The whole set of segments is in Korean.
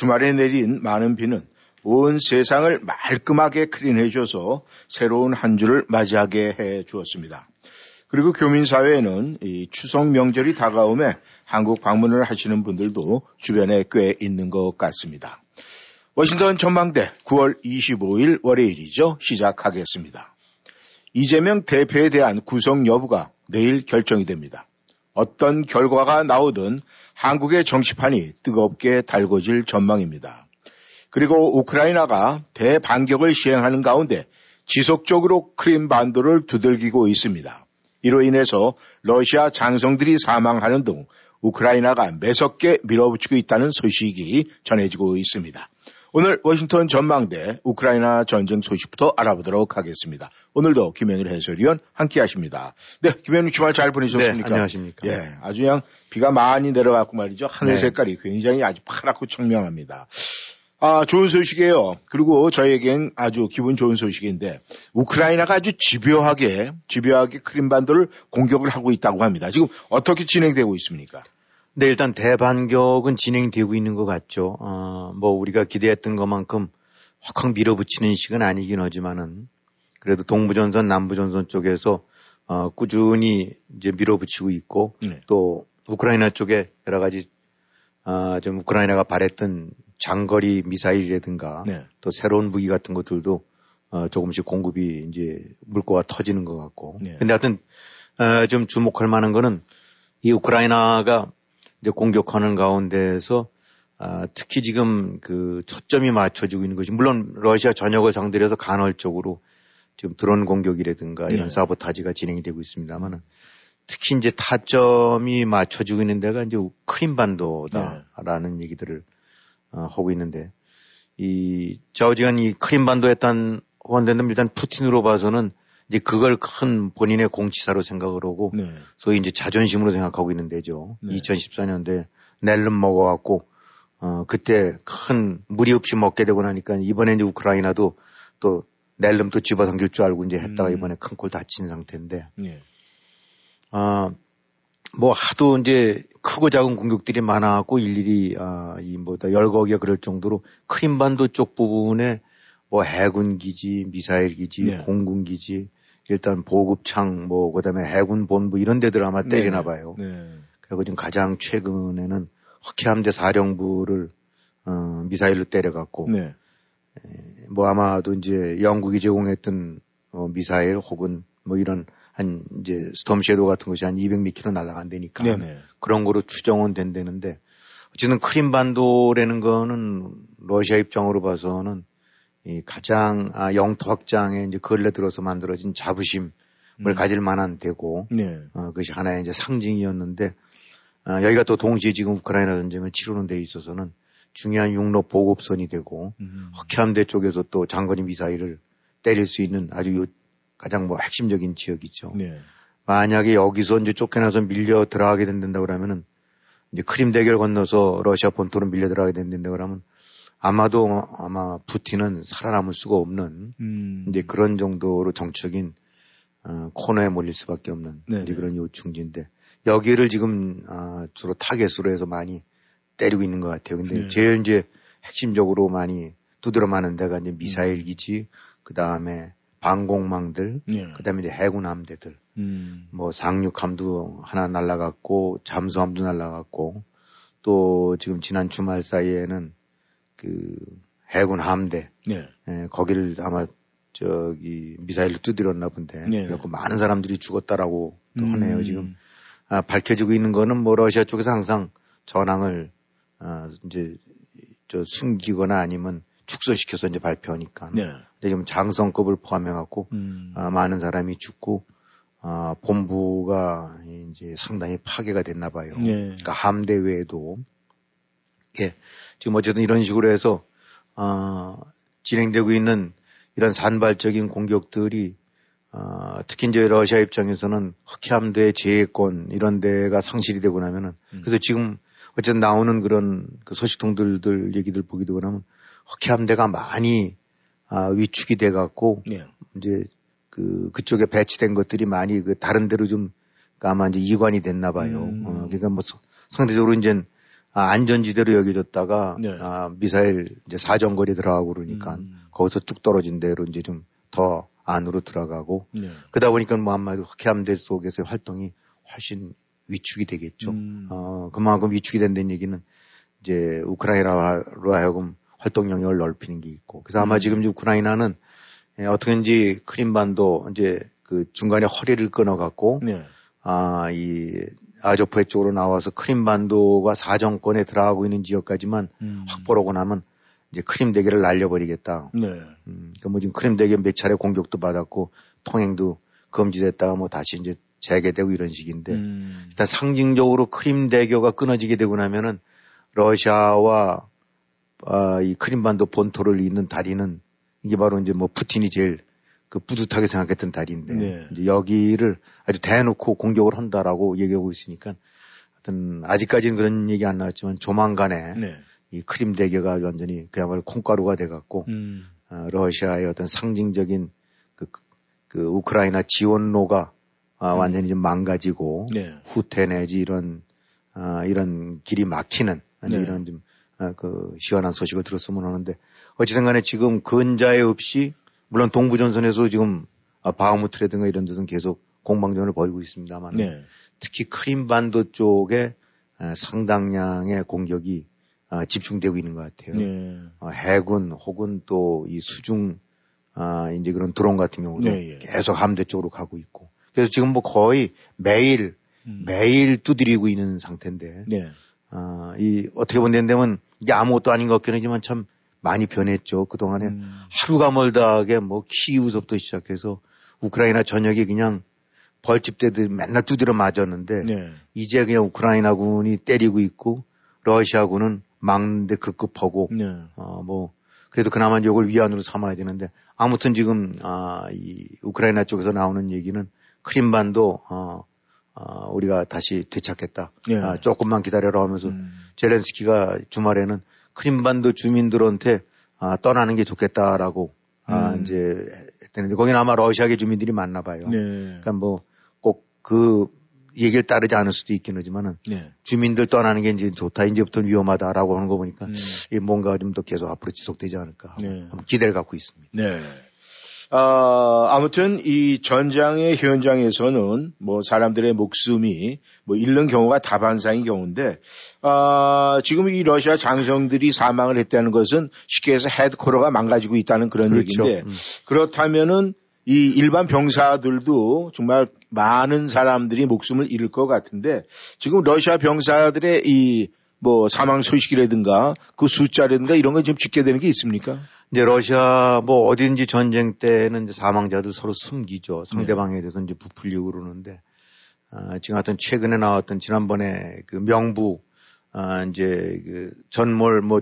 주말에 내린 많은 비는 온 세상을 말끔하게 클린해줘서 새로운 한 주를 맞이하게 해 주었습니다. 그리고 교민사회에는 이 추석 명절이 다가오며 한국 방문을 하시는 분들도 주변에 꽤 있는 것 같습니다. 워싱턴 전망대 9월 25일 월요일이죠. 시작하겠습니다. 이재명 대표에 대한 구성 여부가 내일 결정이 됩니다. 어떤 결과가 나오든 한국의 정치판이 뜨겁게 달궈질 전망입니다. 그리고 우크라이나가 대반격을 시행하는 가운데 지속적으로 크림 반도를 두들기고 있습니다. 이로 인해서 러시아 장성들이 사망하는 등 우크라이나가 매섭게 밀어붙이고 있다는 소식이 전해지고 있습니다. 오늘 워싱턴 전망대 우크라이나 전쟁 소식부터 알아보도록 하겠습니다. 오늘도 김현일 해설위원 함께 하십니다. 네, 김현일 주말 잘 보내셨습니까? 네, 안녕하십니까. 예, 아주 그냥 비가 많이 내려갔고 말이죠. 하늘 네. 색깔이 굉장히 아주 파랗고 청명합니다. 아, 좋은 소식이에요. 그리고 저에겐 아주 기분 좋은 소식인데, 우크라이나가 아주 집요하게, 집요하게 크림반도를 공격을 하고 있다고 합니다. 지금 어떻게 진행되고 있습니까? 네, 일단 대반격은 진행되고 있는 것 같죠. 어, 뭐 우리가 기대했던 것만큼 확확 밀어붙이는 식은 아니긴 하지만은 그래도 동부전선, 남부전선 쪽에서 어, 꾸준히 이제 밀어붙이고 있고 네. 또 우크라이나 쪽에 여러 가지 아, 좀 우크라이나가 바랬던 장거리 미사일이라든가 네. 또 새로운 무기 같은 것들도 어, 조금씩 공급이 이제 물꼬가 터지는 것 같고. 네. 근데 하여튼 어, 좀 주목할 만한 거는 이 우크라이나가 이제 공격하는 가운데에서 아, 특히 지금 그 초점이 맞춰지고 있는 것이 물론 러시아 전역을 상대로 해서 간헐적으로 지금 드론 공격이라든가 이런 네. 사보타지가 진행이 되고 있습니다만은 특히 이제 타점이 맞춰지고 있는 데가 이제 크림반도다라는 얘기들을 어, 하고 있는데 이 좌우지간 이 크림반도에 딴 호환되는 일단 푸틴으로 봐서는 이제 그걸 큰 본인의 공치사로 생각을 하고 네. 소위 이제 자존심으로 생각하고 있는 데죠. 네. 2014년대 낼름 먹어갖고 어 그때 큰 무리 없이 먹게 되고 나니까 이번에 이제 우크라이나도 또 낼름도 집어당길 줄 알고 이제 했다가 음. 이번에 큰콜 다친 상태인데 네. 아, 뭐 하도 이제 크고 작은 공격들이 많아갖고 일일이 아, 이 뭐다 열거기가 그럴 정도로 크림반도 쪽 부분에 뭐 해군 기지, 미사일 기지, 네. 공군 기지, 일단 보급창, 뭐 그다음에 해군 본부 이런 데들 아마 때리나 봐요. 네. 그리고 지금 가장 최근에는 허케함대 사령부를 어, 미사일로 때려갖고 네. 뭐 아마도 이제 영국이 제공했던 어, 미사일 혹은 뭐 이런 한 이제 스톰 섀도우 같은 것이 한 200미터 날아간다니까 네. 네. 그런 거로 추정은 된다는데 어쨌든 크림반도라는 거는 러시아 입장으로 봐서는 이 가장 아, 영토 확장에 이제 근래 들어서 만들어진 자부심을 음. 가질 만한 데고 네. 어, 그것이 하나의 이제 상징이었는데 어, 여기가 또 동시에 지금 우크라이나 전쟁을 치르는 데 있어서는 중요한 육로 보급선이 되고 음. 흑해함대 쪽에서 또 장거리 미사일을 때릴 수 있는 아주 요- 가장 뭐 핵심적인 지역이죠. 네. 만약에 여기서 이제 쫓겨나서 밀려 들어가게 된다고 그러면은 이제 크림 대결 건너서 러시아 본토로 밀려 들어가게 된다고 그러면 아마도 아마 푸틴은 살아남을 수가 없는 음. 이제 그런 정도로 정적인 어, 코너에 몰릴 수밖에 없는. 이제 그런 요충지인데 여기를 지금 아, 주로 타겟으로 해서 많이 때리고 있는 것 같아요. 근데 네. 제일 이제 핵심적으로 많이 두드려 맞는 데가 이제 미사일 기지, 그 다음에 방공망들, 네. 그 다음에 이제 해군 함대들, 음. 뭐 상륙함도 하나 날라갔고 잠수함도 날라갔고 또 지금 지난 주말 사이에는 그 해군 함대, 네. 예, 거기를 아마 저기 미사일로 두드렸나 본데 네. 그래서 많은 사람들이 죽었다라고 또 음. 하네요 지금 아, 밝혀지고 있는 거는 뭐 러시아 쪽에서 항상 전황을 아, 이제 저 숨기거나 아니면 축소시켜서 이제 발표하니까 네. 근데 지금 장성급을 포함해 갖고 음. 아, 많은 사람이 죽고 아, 본부가 이제 상당히 파괴가 됐나 봐요. 네. 그러니까 함대 외에도 예 지금 어쨌든 이런 식으로 해서 어, 진행되고 있는 이런 산발적인 공격들이 어, 특히 이제 러시아 입장에서는 흑해함대 제해권 이런 데가 상실이 되고 나면은 음. 그래서 지금 어쨌든 나오는 그런 그 소식통들들 얘기들 보게 되고 나면 흑해함대가 많이 아, 위축이 돼 갖고 네. 이제 그 그쪽에 배치된 것들이 많이 그 다른 데로 좀 아마 이제 이관이 됐나 봐요. 음. 어, 그러니까 뭐 상대적으로 이제 아, 안전지대로 여겨졌다가 네. 아, 미사일 이제 사정거리 들어가고 그러니까 음. 거기서 쭉 떨어진 대로 이제 좀 더 안으로 들어가고 네. 그러다 보니까 뭐 한마디로 흑해함대 속에서의 활동이 훨씬 위축이 되겠죠. 음. 어, 그만큼 위축이 된다는 얘기는 이제 우크라이나로 하여금 활동 영역을 넓히는 게 있고 그래서 아마 음. 지금 우크라이나는 예, 어떻게든지 크림반도 이제 그 중간에 허리를 끊어갖고 네. 아이 아조프해 쪽으로 나와서 크림반도가 사정권에 들어가고 있는 지역까지만 음. 확보하고 나면 이제 크림 대게를 날려버리겠다. 네. 음, 그러니까 뭐 지금 크림 대게 몇 차례 공격도 받았고 통행도 금지됐다가 뭐 다시 이제 재개되고 이런 식인데 음. 일단 상징적으로 크림 대교가 끊어지게 되고 나면은 러시아와 아, 이 크림반도 본토를 잇는 다리는 이게 바로 이제 뭐 푸틴이 제일 그 뿌듯하게 생각했던 다리인데 네. 이제 여기를 아주 대놓고 공격을 한다라고 얘기하고 있으니까 하여튼 아직까지는 그런 얘기 안 나왔지만 조만간에 네. 이 크림 대교가 완전히 그야말로 콩가루가 돼갖고 음. 어, 러시아의 어떤 상징적인 그, 그 우크라이나 지원로가 아, 음. 완전히 좀 망가지고 네. 후퇴 내지 이런 아, 이런 길이 막히는 아니 네. 이런 좀 아, 그 시원한 소식을 들었으면 하는데 어찌든 간에 지금 근자에 없이 물론 동부전선에서 지금 바흐무트라든가 이런 데서는 계속 공방전을 벌이고 있습니다만 네. 특히 크림반도 쪽에 상당량의 공격이 집중되고 있는 것 같아요. 네. 어, 해군 혹은 또 이 수중 아 이제 그런 드론 같은 경우도 네, 예. 계속 함대 쪽으로 가고 있고 그래서 지금 뭐 거의 매일 음. 매일 두드리고 있는 상태인데 네. 아 이 어떻게 본다면 이게 아무것도 아닌 것 같긴 하지만 참 많이 변했죠. 그동안에 음. 하루가 멀다 하게 뭐 키우서부터 시작해서 우크라이나 전역이 그냥 벌집대들 맨날 두드려 맞았는데 네. 이제 그냥 우크라이나군이 때리고 있고 러시아군은 막는데 급급하고 네. 어뭐 그래도 그나마 이걸 위안으로 삼아야 되는데 아무튼 지금 아이 우크라이나 쪽에서 나오는 얘기는 크림반도 어, 어 우리가 다시 되찾겠다. 네. 아, 조금만 기다려라 하면서 음. 젤렌스키가 주말에는 크림반도 주민들한테 아, 떠나는 게 좋겠다라고 아, 음. 아, 이제 했는데 거기는 아마 러시아계 주민들이 많나 봐요. 네. 그러니까 뭐 꼭 그 얘기를 따르지 않을 수도 있긴 하지만은 네. 주민들 떠나는 게 이제 좋다 이제부터 위험하다라고 하는 거 보니까 음. 뭔가 좀 더 계속 앞으로 지속되지 않을까 네. 기대를 갖고 있습니다. 네. 어, 아무튼 이 전장의 현장에서는 뭐 사람들의 목숨이 뭐 잃는 경우가 다반사인 경우인데 어, 지금 이 러시아 장성들이 사망을 했다는 것은 쉽게 해서 헤드코어가 망가지고 있다는 그런 그렇죠. 얘기인데 음. 그렇다면은 이 일반 병사들도 정말 많은 사람들이 목숨을 잃을 것 같은데 지금 러시아 병사들의 이 뭐 사망 소식이라든가 그 숫자라든가 이런 거 지금 집계되는 게 있습니까? 이제 러시아 뭐 어딘지 전쟁 때는 이제 사망자들 서로 숨기죠. 상대방에 네. 대해서 이제 부풀리고 그러는데 아, 지금 하여튼 최근에 나왔던 지난번에 그 명부 아, 이제 그 전몰 뭐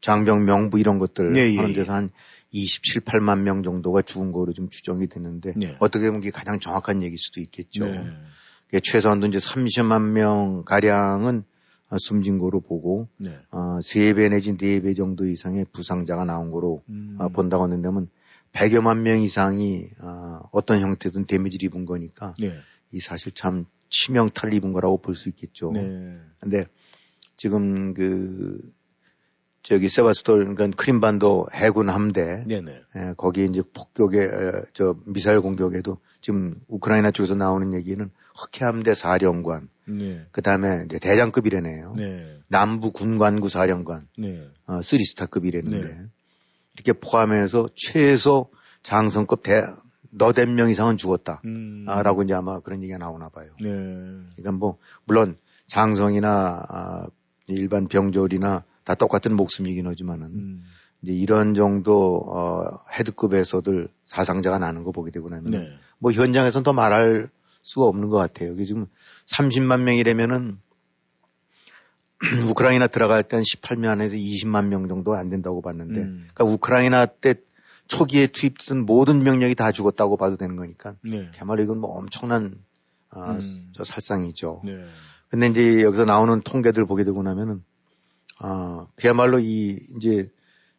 장병 명부 이런 것들 네, 하는 데서 한 27, 8만 명 정도가 죽은 거로 좀 추정이 됐는데 네. 어떻게 보면 이게 가장 정확한 얘기일 수도 있겠죠. 네. 최소한도 이제 30만 명 가량은 아, 숨진 거로 보고 네. 어, 3배 내지 4배 정도 이상의 부상자가 나온 거로 음. 어, 본다고 한다면 100여만 명 이상이 어, 어떤 형태든 데미지를 입은 거니까 네. 이 사실 참 치명타를 입은 거라고 볼 수 있겠죠. 네. 근데 지금 그 저기 세바스톨 그러니까 크림반도 해군 함대 네네. 예, 거기에 이제 폭격에 어, 저 미사일 공격에도 지금 우크라이나 쪽에서 나오는 얘기는 흑해 함대 사령관 네. 그 다음에 이제 대장급이래네요. 네. 남부 군관구 사령관, 네. 어, 쓰리스타급이랬는데 네. 이렇게 포함해서 최소 장성급 대, 너댓 명 이상은 죽었다. 음. 아, 라고 이제 아마 그런 얘기가 나오나 봐요. 네. 그러니까 뭐, 물론 장성이나 아, 일반 병졸이나 다 똑같은 목숨이긴 하지만은 음. 이제 이런 정도 어, 헤드급에서들 사상자가 나는 거 보게 되고 나면 네. 뭐 현장에서는 더 말할 수가 없는 것 같아요. 지금 30만 명이라면은 우크라이나 들어갈 때 한 18만에서 20만 명 정도 안 된다고 봤는데, 음. 그러니까 우크라이나 때 초기에 투입된 모든 병력이 다 죽었다고 봐도 되는 거니까, 네. 정말 이건 뭐 엄청난 아, 음. 저 살상이죠. 네. 근데 이제 여기서 나오는 통계들 보게 되고 나면은, 아, 그야말로 이, 이제,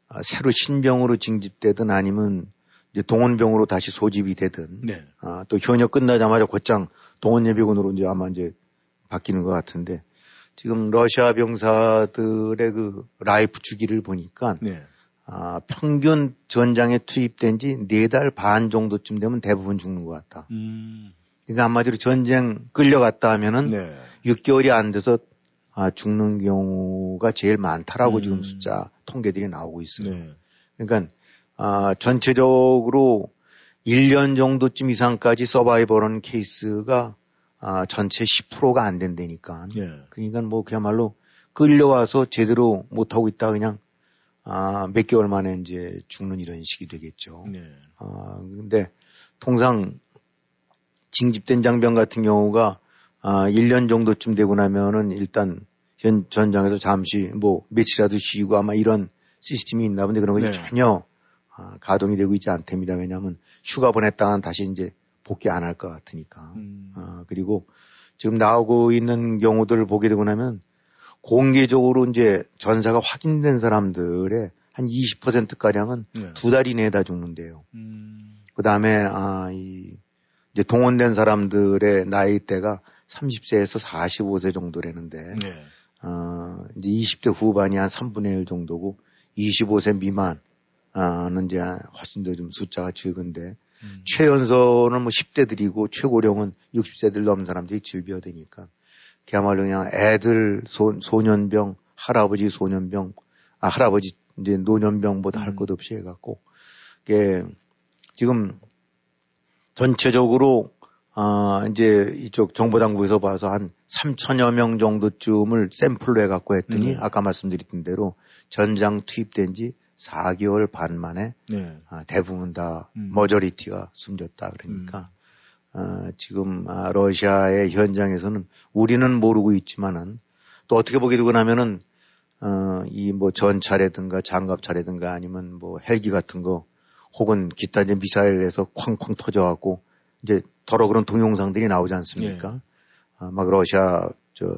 아, 새로 신병으로 징집되든 아니면 이제 동원병으로 다시 소집이 되든, 네. 아, 또 현역 끝나자마자 곧장 동원예비군으로 이제 아마 이제 바뀌는 것 같은데, 지금 러시아 병사들의 그 라이프 주기를 보니까, 네. 아, 평균 전장에 투입된 지 네 달 반 정도쯤 되면 대부분 죽는 것 같다. 음. 그러니까 한마디로 전쟁 끌려갔다 하면은 네. 6개월이 안 돼서 아, 죽는 경우가 제일 많다라고 음. 지금 숫자 통계들이 나오고 있어요. 네. 그러니까 아, 전체적으로 1년 정도쯤 이상까지 서바이벌한 케이스가 아, 전체 10%가 안 된다니까. 네. 그러니까 뭐 그야말로 끌려와서 제대로 못하고 있다 그냥 아, 몇 개월 만에 이제 죽는 이런 식이 되겠죠. 네. 아, 근데 통상 징집된 장병 같은 경우가 아, 1년 정도쯤 되고 나면은 일단 현 전장에서 잠시 뭐 며칠이라도 쉬고 아마 이런 시스템이 있나 본데 그런 것이 네. 전혀 아, 가동이 되고 있지 않답니다. 왜냐하면 휴가 보냈다간 다시 이제 복귀 안 할 것 같으니까. 음. 아, 그리고 지금 나오고 있는 경우들을 보게 되고 나면 공개적으로 이제 전사가 확인된 사람들의 한 20%가량은 네. 두달 이내에 다 죽는데요. 음. 그 다음에, 아, 이, 이제 동원된 사람들의 나이대가 30세에서 45세 정도라는데, 네. 어, 이제 20대 후반이 한 3분의 1 정도고, 25세 미만, 는 이제 훨씬 더 좀 숫자가 적은데, 음. 최연소는 뭐 10대들이고, 최고령은 60세들 넘은 사람들이 질비어되니까, 그야말로 그냥 애들, 소, 소년병, 할아버지 소년병, 아, 할아버지 이제 노년병보다 할 음. 것 없이 해갖고, 이게 지금 전체적으로 아 이제 이쪽 정보당국에서 봐서 한 3천여 명 정도쯤을 샘플로 해갖고 했더니 음. 아까 말씀드렸던 대로 전장 투입된 지 4개월 반 만에 네. 아, 대부분 다 음. 머저리티가 숨졌다 그러니까 아, 지금 아, 러시아의 현장에서는 우리는 모르고 있지만은 또 어떻게 보게 되고 나면은 어, 이 뭐 전차라든가 장갑차라든가 아니면 뭐 헬기 같은 거 혹은 기타 이제 미사일에서 쾅쾅 터져갖고 이제 더러 그런 동영상들이 나오지 않습니까? 아, 막 러시아 저,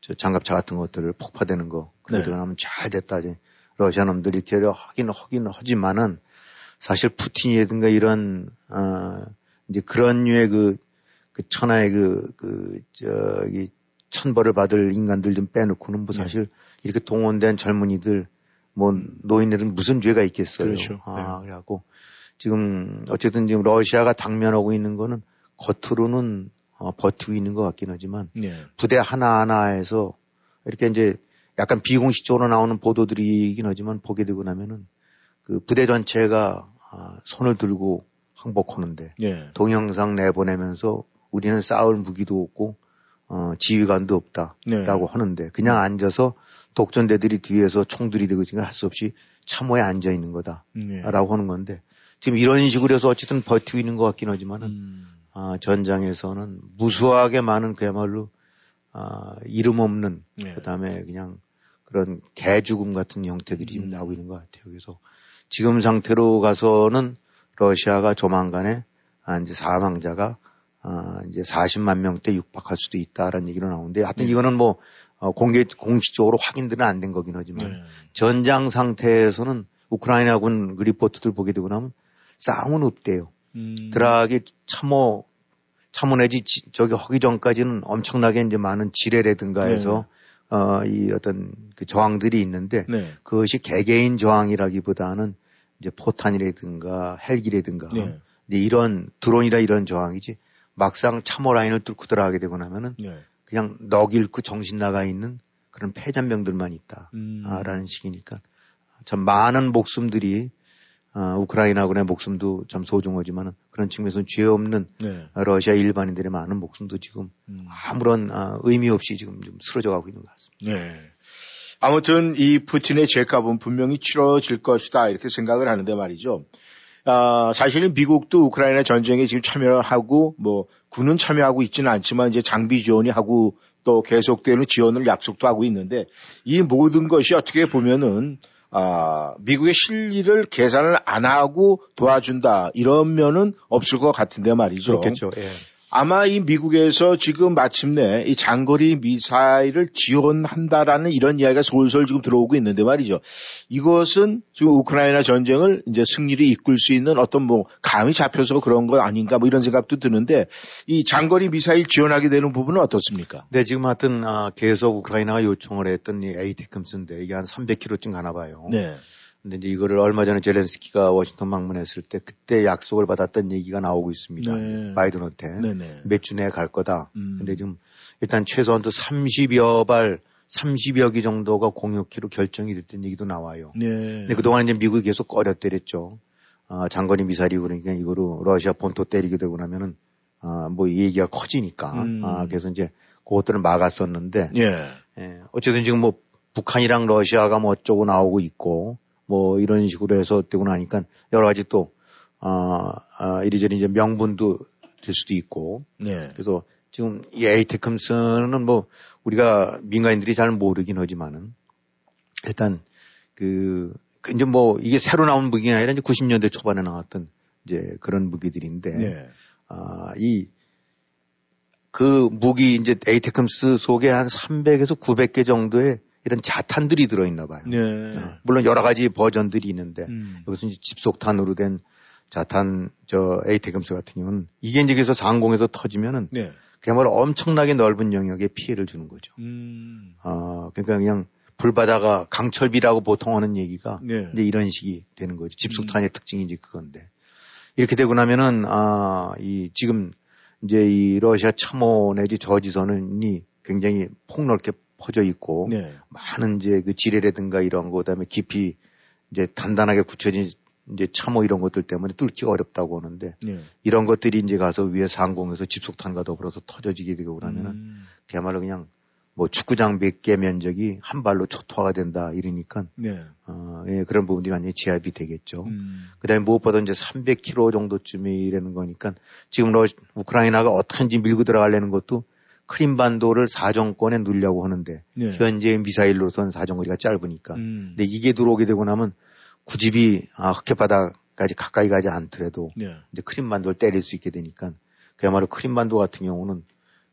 저 장갑차 같은 것들을 폭파되는 거 그러고 네. 나면 잘 됐다 이제 러시아 놈들이 이렇게 하긴 하긴 하지만은 사실 푸틴이라든가 이런 어 이제 그런 류의 그, 그 천하의 그, 그, 저기, 천벌을 받을 인간들 좀 빼놓고는 뭐 네. 사실 이렇게 동원된 젊은이들, 뭐 노인들은 무슨 죄가 있겠어요. 그렇죠. 아, 네. 그래갖고 지금 어쨌든 지금 러시아가 당면하고 있는 거는 겉으로는 어, 버티고 있는 것 같긴 하지만 네. 부대 하나하나에서 이렇게 이제 약간 비공식적으로 나오는 보도들이긴 하지만 보게 되고 나면은 그 부대 전체가 아, 손을 들고 항복하는데 네. 동영상 내보내면서 우리는 싸울 무기도 없고 어, 지휘관도 없다라고 네. 하는데 그냥 앉아서 독전대들이 뒤에서 총들이 되고 지금 할 수 없이 참호에 앉아 있는 거다라고 네. 하는 건데 지금 이런 식으로 해서 어쨌든 버티고 있는 것 같긴 하지만은 음. 아, 전장에서는 무수하게 많은 그야말로 아, 이름 없는 네. 그다음에 그냥 그런 개죽음 같은 형태들이 음. 나오고 있는 것 같아요. 그래서 지금 상태로 가서는 러시아가 조만간에 아, 이제 사망자가 아, 이제 40만 명대 육박할 수도 있다라는 얘기로 나오는데 하여튼 네. 이거는 뭐 어, 공개 공식적으로 확인들은 안 된 거긴 하지만 네. 전장 상태에서는 우크라이나군 그 리포트들 보게 되고 나면 싸움은 없대요. 음. 드락이 참호 참호 내지 지- 저기 하기 전까지는 엄청나게 이제 많은 지뢰라든가 해서 어이 어떤 그 저항들이 있는데 네. 그것이 개개인 저항이라기보다는 이제 포탄이라든가 헬기라든가 네. 이런 드론이라 이런 저항이지 막상 참호 라인을 뚫고 들어가게 되고 나면은 네. 그냥 넋 잃고 정신 나가 있는 그런 패잔병들만 있다. 음. 아, 라는 식이니까 참 많은 목숨들이 어, 우크라이나군의 목숨도 참 소중하지만은 그런 측면에서는 죄 없는 네. 러시아 일반인들의 많은 목숨도 지금 음. 아무런 아, 의미 없이 지금 좀 쓰러져 가고 있는 것 같습니다. 네. 아무튼 이 푸틴의 죄값은 분명히 치러질 것이다 이렇게 생각을 하는데 말이죠. 아, 사실은 미국도 우크라이나 전쟁에 지금 참여를 하고 뭐 군은 참여하고 있지는 않지만 이제 장비 지원이 하고 또 계속되는 지원을 약속도 하고 있는데 이 모든 것이 어떻게 보면은 아, 미국의 실리를 계산을 안 하고 도와준다 이런 면은 없을 것 같은데 말이죠. 그렇겠죠. 예. 아마 이 미국에서 지금 마침내 이 장거리 미사일을 지원한다라는 이런 이야기가 솔솔 지금 들어오고 있는데 말이죠. 이것은 지금 우크라이나 전쟁을 이제 승리를 이끌 수 있는 어떤 뭐 감이 잡혀서 그런 거 아닌가 뭐 이런 생각도 드는데 이 장거리 미사일 지원하게 되는 부분은 어떻습니까? 네, 지금 하여튼 아, 계속 우크라이나가 요청을 했던 이 에이테크슨데 이게 한 300km쯤 가나 봐요. 네. 근데 이제 이거를 얼마 전에 젤렌스키가 워싱턴 방문했을 때 그때 약속을 받았던 얘기가 나오고 있습니다. 네. 바이든한테 네네. 몇주 내에 갈 거다. 음. 근데 지금 일단 최소한도 30여 발, 30여 기 정도가 공격기로 결정이 됐던 얘기도 나와요. 네. 근데 그동안 이제 미국이 계속 꺼렸대랬죠. 아, 장거리 미사일이 그러니까 이거로 러시아 본토 때리게 되고 나면은 아, 뭐 얘기가 커지니까. 음. 아, 그래서 이제 그것들을 막았었는데 예. 예, 어쨌든 지금 뭐 북한이랑 러시아가 뭐 어쩌고 나오고 있고 뭐 이런 식으로 해서 되고 나니까 여러 가지 또, 아, 아, 이리저리 이제 명분도 될 수도 있고 네. 그래서 지금 이 에이테컴스는 뭐 우리가 민간인들이 잘 모르긴 하지만은 일단 그, 그 이제 뭐 이게 새로 나온 무기가 아니라 이제 90년대 초반에 나왔던 이제 그런 무기들인데 네. 아, 이, 그 무기 이제 에이테컴스 속에 한 300에서 900개 정도의 이런 자탄들이 들어있나 봐요. 네. 어, 물론 여러 가지 버전들이 있는데 음. 여기서 이제 집속탄으로 된 자탄 저 에이테컴스 같은 경우는 이게 이제 그래서 상공에서 터지면은 네. 그야말로 엄청나게 넓은 영역에 피해를 주는 거죠. 음. 아, 그러니까 그냥 불바다가 강철비라고 보통 하는 얘기가 네. 이제 이런 식이 되는 거죠. 집속탄의 특징이 이제 그건데. 이렇게 되고 나면은, 아, 이, 지금 이제 이 러시아 참호 내지 저지선이 굉장히 폭넓게 퍼져 있고, 네. 많은 이제 그 지뢰라든가 이런 거, 그 다음에 깊이 이제 단단하게 굳혀진 이제 참호 이런 것들 때문에 뚫기가 어렵다고 하는데, 네. 이런 것들이 이제 가서 위에 상공에서 집속탄과 더불어서 터져지게 되고 그러면은, 음. 그야말로 그냥 뭐 축구장 몇 개 면적이 한 발로 초토화가 된다 이러니까 네. 어, 예, 그런 부분들이 완전히 제압이 되겠죠. 음. 그다음에 무엇보다 이제 300km 정도쯤이라는 거니까 지금 러 우크라이나가 어떻게든지 밀고 들어가려는 것도 크림반도를 사정권에 누려고 하는데 네. 현재 미사일로선 사정거리가 짧으니까. 음. 근데 이게 들어오게 되고 나면 구집이 아, 흑해바다까지 가까이 가지 않더라도 네. 이제 크림반도를 때릴 수 있게 되니까 그야말로 크림반도 같은 경우는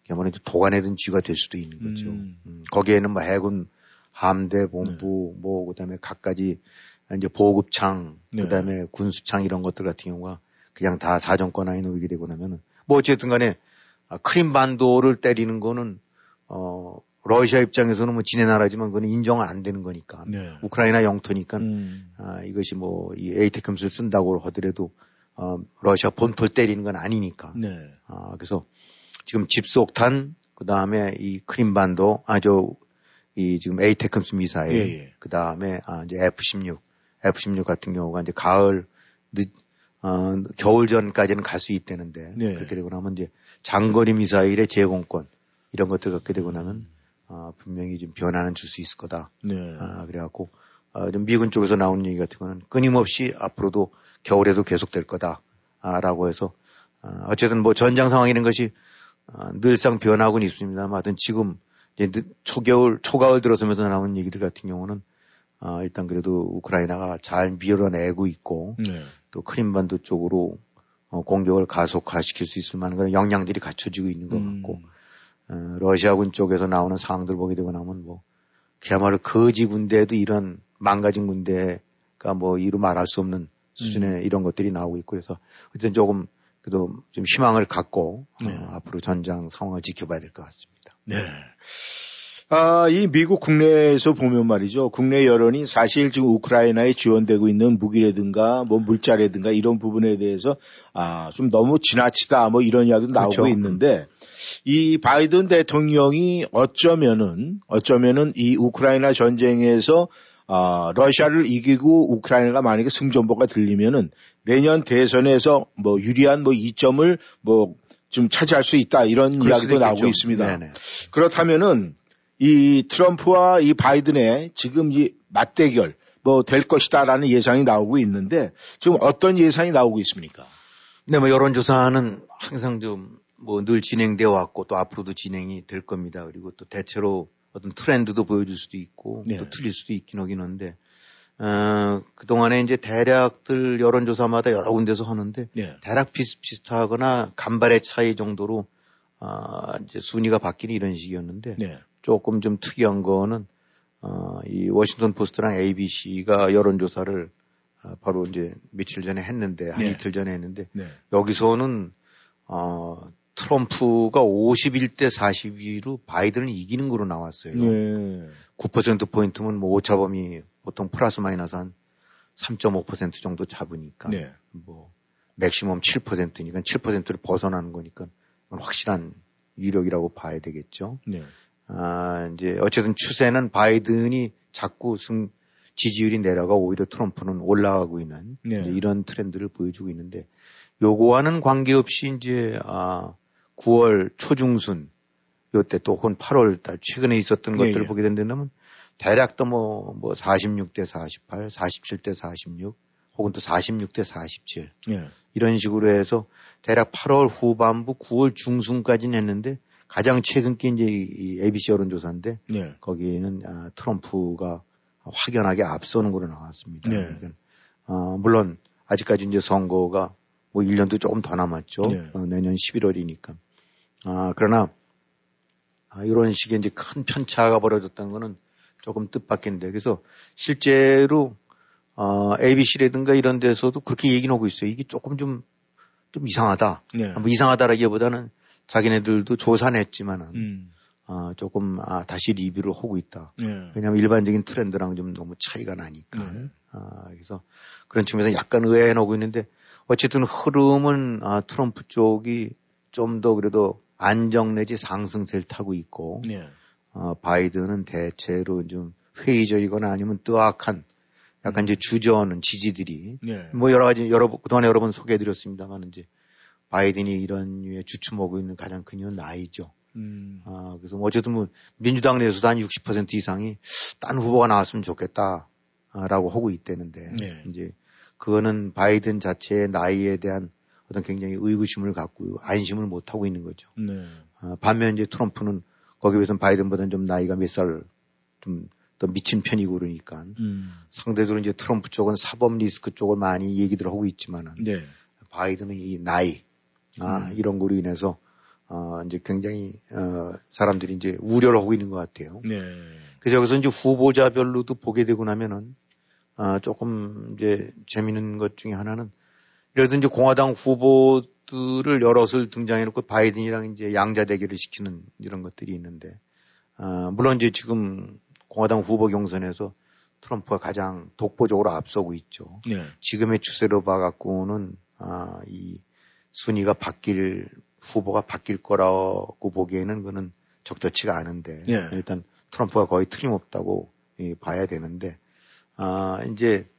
그야말로 이제 도관에 든 쥐가 될 수도 있는 거죠. 음. 음, 거기에는 뭐 해군 함대 본부 뭐 그다음에 각가지 이제 보급창 네. 그다음에 군수창 이런 것들 같은 경우가 그냥 다 사정권 안에 놓이게 되고 나면은 뭐 어쨌든 간에 아, 크림반도를 때리는 거는 어 러시아 입장에서는 뭐 지네 나라지만 그건 인정은 안 되는 거니까 네. 우크라이나 영토니까 음. 아, 이것이 뭐이 에이테컴스를 쓴다고 하더라도 어, 러시아 본토를 때리는 건 아니니까 네. 아, 그래서 지금 집속탄, 그 다음에 이 크림반도, 아, 저, 이 지금 에이테크스 미사일, 예, 예. 그 다음에 아, 이제 F-16, F-16 같은 경우가 이제 가을, 늦, 어, 겨울 전까지는 갈 수 있다는데, 네. 그렇게 되고 나면 이제 장거리 미사일의 제공권, 이런 것들 갖게 되고 나면, 아, 분명히 좀 변화는 줄 수 있을 거다. 네. 아, 그래갖고, 아, 좀 미군 쪽에서 나오는 얘기 같은 거는 끊임없이 앞으로도 겨울에도 계속될 거다. 아, 라고 해서, 아, 어쨌든 뭐 전장 상황 이런 것이 아, 늘상 변하고는 있습니다만 하여튼 지금 이제 늦- 초겨울, 초가을 들어서면서 나오는 얘기들 같은 경우는 아, 일단 그래도 우크라이나가 잘 밀어내고 있고 네. 또 크림반도 쪽으로 어, 공격을 가속화시킬 수 있을 만한 그런 역량들이 갖춰지고 있는 것 음. 같고 어, 러시아군 쪽에서 나오는 상황들 보게 되고 나면 뭐 그야말로 거지 군대에도 이런 망가진 군대가 뭐 이루 말할 수 없는 수준의 이런 것들이 나오고 있고 그래서 어쨌든 조금 그래도 좀 희망을 갖고 네. 어, 앞으로 전장 상황을 지켜봐야 될 것 같습니다. 네. 아, 이 미국 국내에서 보면 말이죠. 국내 여론이 사실 지금 우크라이나에 지원되고 있는 무기라든가 뭐 물자라든가 이런 부분에 대해서 아, 좀 너무 지나치다 뭐 이런 이야기도 나오고 그렇죠. 있는데 이 바이든 대통령이 어쩌면은 어쩌면은 이 우크라이나 전쟁에서 아, 러시아를 이기고 우크라이나가 만약에 승전보가 들리면은 내년 대선에서 뭐 유리한 뭐 이점을 뭐 좀 차지할 수 있다 이런 이야기도 나오고. 있습니다. 네네. 그렇다면은 이 트럼프와 이 바이든의 지금 이 맞대결 뭐 될 것이다라는 예상이 나오고 있는데 지금 어떤 예상이 나오고 있습니까? 네, 뭐 여론조사는 항상 좀 뭐 늘 진행되어 왔고 또 앞으로도 진행이 될 겁니다. 그리고 또 대체로 어떤 트렌드도 보여줄 수도 있고 네. 또 틀릴 수도 있긴 하긴 한데 어, 그동안에 이제 대략들 여론조사마다 여러 군데서 하는데 네. 대략 비슷비슷하거나 간발의 차이 정도로 아, 이제 순위가 바뀌는 이런 식이었는데 네. 조금 좀 특이한 거는 어, 이 워싱턴 포스트랑 ABC가 여론조사를 아, 바로 이제 며칠 전에 했는데 한 네. 이틀 전에 했는데 네. 여기서는 어, 트럼프가 51대 42로 바이든을 이기는 거로 나왔어요. 네. 9% 포인트면 뭐 오차범위 보통 플러스 마이너스 한 3.5% 정도 잡으니까 네. 뭐 맥시멈 7%니까 7%를 벗어나는 거니까 확실한 위력이라고 봐야 되겠죠. 네. 아, 이제 어쨌든 추세는 바이든이 자꾸 승 지지율이 내려가 오히려 트럼프는 올라가고 있는 네. 이런 트렌드를 보여주고 있는데 요거와는 관계없이 이제 아 9월 초중순 요때 또 혹은 8월 달 최근에 있었던 예, 것들을 예. 보게 된다면 대략 또뭐 뭐 46대 48, 47대 46 혹은 또 46대 47 네. 이런 식으로 해서 대략 8월 후반부 9월 중순까지는 했는데 가장 최근 게 이제 이- 이 ABC 여론조사인데 네. 거기에는 아, 트럼프가 확연하게 앞서는 걸로 나왔습니다. 네. 그러니까, 어, 물론 아직까지 이제 선거가 뭐 1년도 조금 더 남았죠. 네. 어, 내년 11월이니까. 아, 그러나 아, 이런 식의 이제 큰 편차가 벌어졌다는 거는 조금 뜻밖인데 그래서 실제로 어, ABC라든가 이런 데서도 그렇게 얘기는 하고 있어요. 이게 조금 좀, 좀 이상하다. 네. 뭐 이상하다라기보다는 자기네들도 조사는 했지만은 음. 어, 조금 아, 다시 리뷰를 하고 있다. 네. 왜냐하면 일반적인 트렌드랑 좀 너무 차이가 나니까. 네. 아, 그래서 그런 측면에서 약간 의아해하고 있는데 어쨌든 흐름은 아, 트럼프 쪽이 좀 더 그래도 안정 내지 상승세를 타고 있고 네. 어, 바이든은 대체로 좀 회의적이거나 아니면 뜨악한 약간 이제 주저하는 지지들이 네. 뭐 여러 가지 여러 번- 그동안에 여러 번 소개해드렸습니다만 이제 바이든이 이런 류의 주춤하고 있는 가장 큰 이유는 나이죠. 음. 아, 그래서 뭐 어쨌든 뭐 민주당 내에서도 한 60% 이상이 딴 후보가 나왔으면 좋겠다. 아, 라고 하고 있다는데 네. 이제 그거는 바이든 자체의 나이에 대한 어떤 굉장히 의구심을 갖고 안심을 못 하고 있는 거죠. 네. 아, 반면 이제 트럼프는 거기에 비해서는 바이든보다는 좀 나이가 몇 살 좀 더 미친 편이고 그러니까 음. 상대적으로 이제 트럼프 쪽은 사법 리스크 쪽을 많이 얘기들 하고 있지만은 네. 바이든은 이 나이 아, 음. 이런 거로 인해서 어, 이제 굉장히 어, 사람들이 이제 우려를 하고 있는 것 같아요. 네. 그래서 여기서 이제 후보자별로도 보게 되고 나면은 아, 조금 이제 재미있는 것 중에 하나는 예를 들어 이제 공화당 후보들을 여럿을 등장해놓고 바이든이랑 이제 양자 대결을 시키는 이런 것들이 있는데 아, 물론 이제 지금 공화당 후보 경선에서 트럼프가 가장 독보적으로 앞서고 있죠. 네. 지금의 추세로 봐갖고는 아, 이 순위가 바뀔 후보가 바뀔 거라고 보기에는 그는 적절치가 않은데 예. 일단 트럼프가 거의 틀림없다고 예, 봐야 되는데 아 이제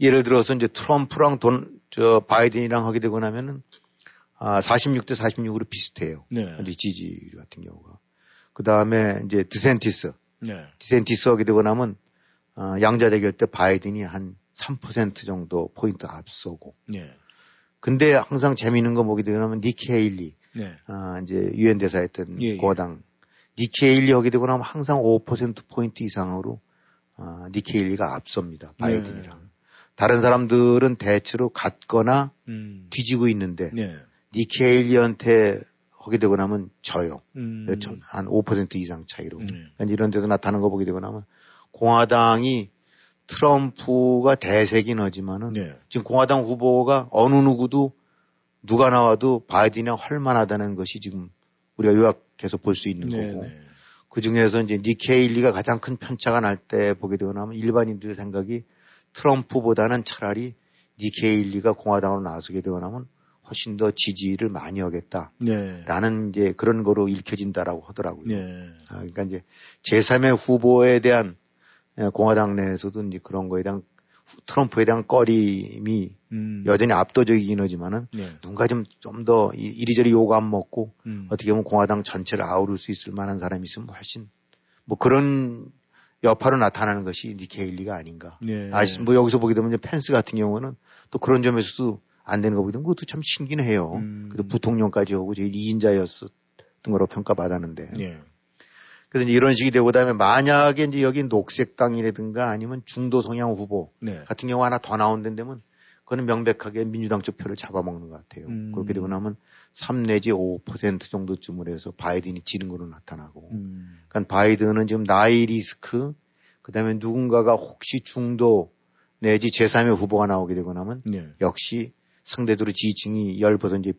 예를 들어서 이제 트럼프랑 돈 저 바이든이랑 하게 되고 나면은 아 46대 46으로 비슷해요. 네. 이제 지지율 같은 경우가 그 다음에 이제 디샌티스 네. 디샌티스 하게 되고 나면 어, 양자 대결 때 바이든이 한 3% 정도 포인트 앞서고. 네. 근데 항상 재미있는 거 보게 되면 니키 헤일리, 네. 아, 이제 유엔 대사였던 예, 예. 공화당 니키 헤일리 하게 되고 나면 항상 5% 포인트 이상으로 아, 니키 헤일리가 앞섭니다. 바이든이랑. 네. 다른 사람들은 대체로 같거나 음. 뒤지고 있는데 네. 니키 헤일리한테 하게 되고 나면 져요. 음. 전- 한5% 이상 차이로. 네. 그러니까 이런 데서 나타나는 거 보게 되고 나면 공화당이 트럼프가 대세긴 하지만은 네. 지금 공화당 후보가 어느 누구도 누가 나와도 바이든이 할 만하다는 것이 지금 우리가 요약해서 볼 수 있는 네. 거고 네. 그 중에서 이제 니케일리가 가장 큰 편차가 날 때 보게 되고 나면 일반인들의 생각이 트럼프보다는 차라리 니케일리가 공화당으로 나서게 되고 나면 훨씬 더 지지를 많이 하겠다. 네. 라는 이제 그런 거로 읽혀진다라고 하더라고요. 네. 아, 그러니까 이제 제3의 후보에 대한 예, 공화당 내에서도 이제 그런 거에 대한 후- 트럼프에 대한 꺼림이 음. 여전히 압도적이긴 하지만은 네. 누군가 좀 좀 더 이리저리 욕 안 먹고 음. 어떻게 보면 공화당 전체를 아우를 수 있을 만한 사람이 있으면 훨씬 뭐 그런 여파로 나타나는 것이 니케일리가 아닌가. 네. 아시, 뭐 여기서 보게 되면 펜스 같은 경우는 또 그런 점에서도 안 되는 거 보면 그것도 참 신기는 해요. 음. 그래도 부통령까지 오고 제일 2인자였었던 거로 평가받았는데. 예. 그래서 이런 식이 되고 그다음에 만약에 이제 여기 녹색당이라든가 아니면 중도 성향 후보 네. 같은 경우 하나 더 나온다면 그거는 명백하게 민주당 쪽 표를 잡아먹는 것 같아요. 음. 그렇게 되고 나면 3 내지 5% 정도쯤으로 해서 바이든이 지는 걸로 나타나고. 음. 그러니까 바이든은 지금 나이 리스크 그 다음에 누군가가 혹시 중도 내지 제3의 후보가 나오게 되고 나면 네. 역시 상대적으로 지지층이 열버서 이제,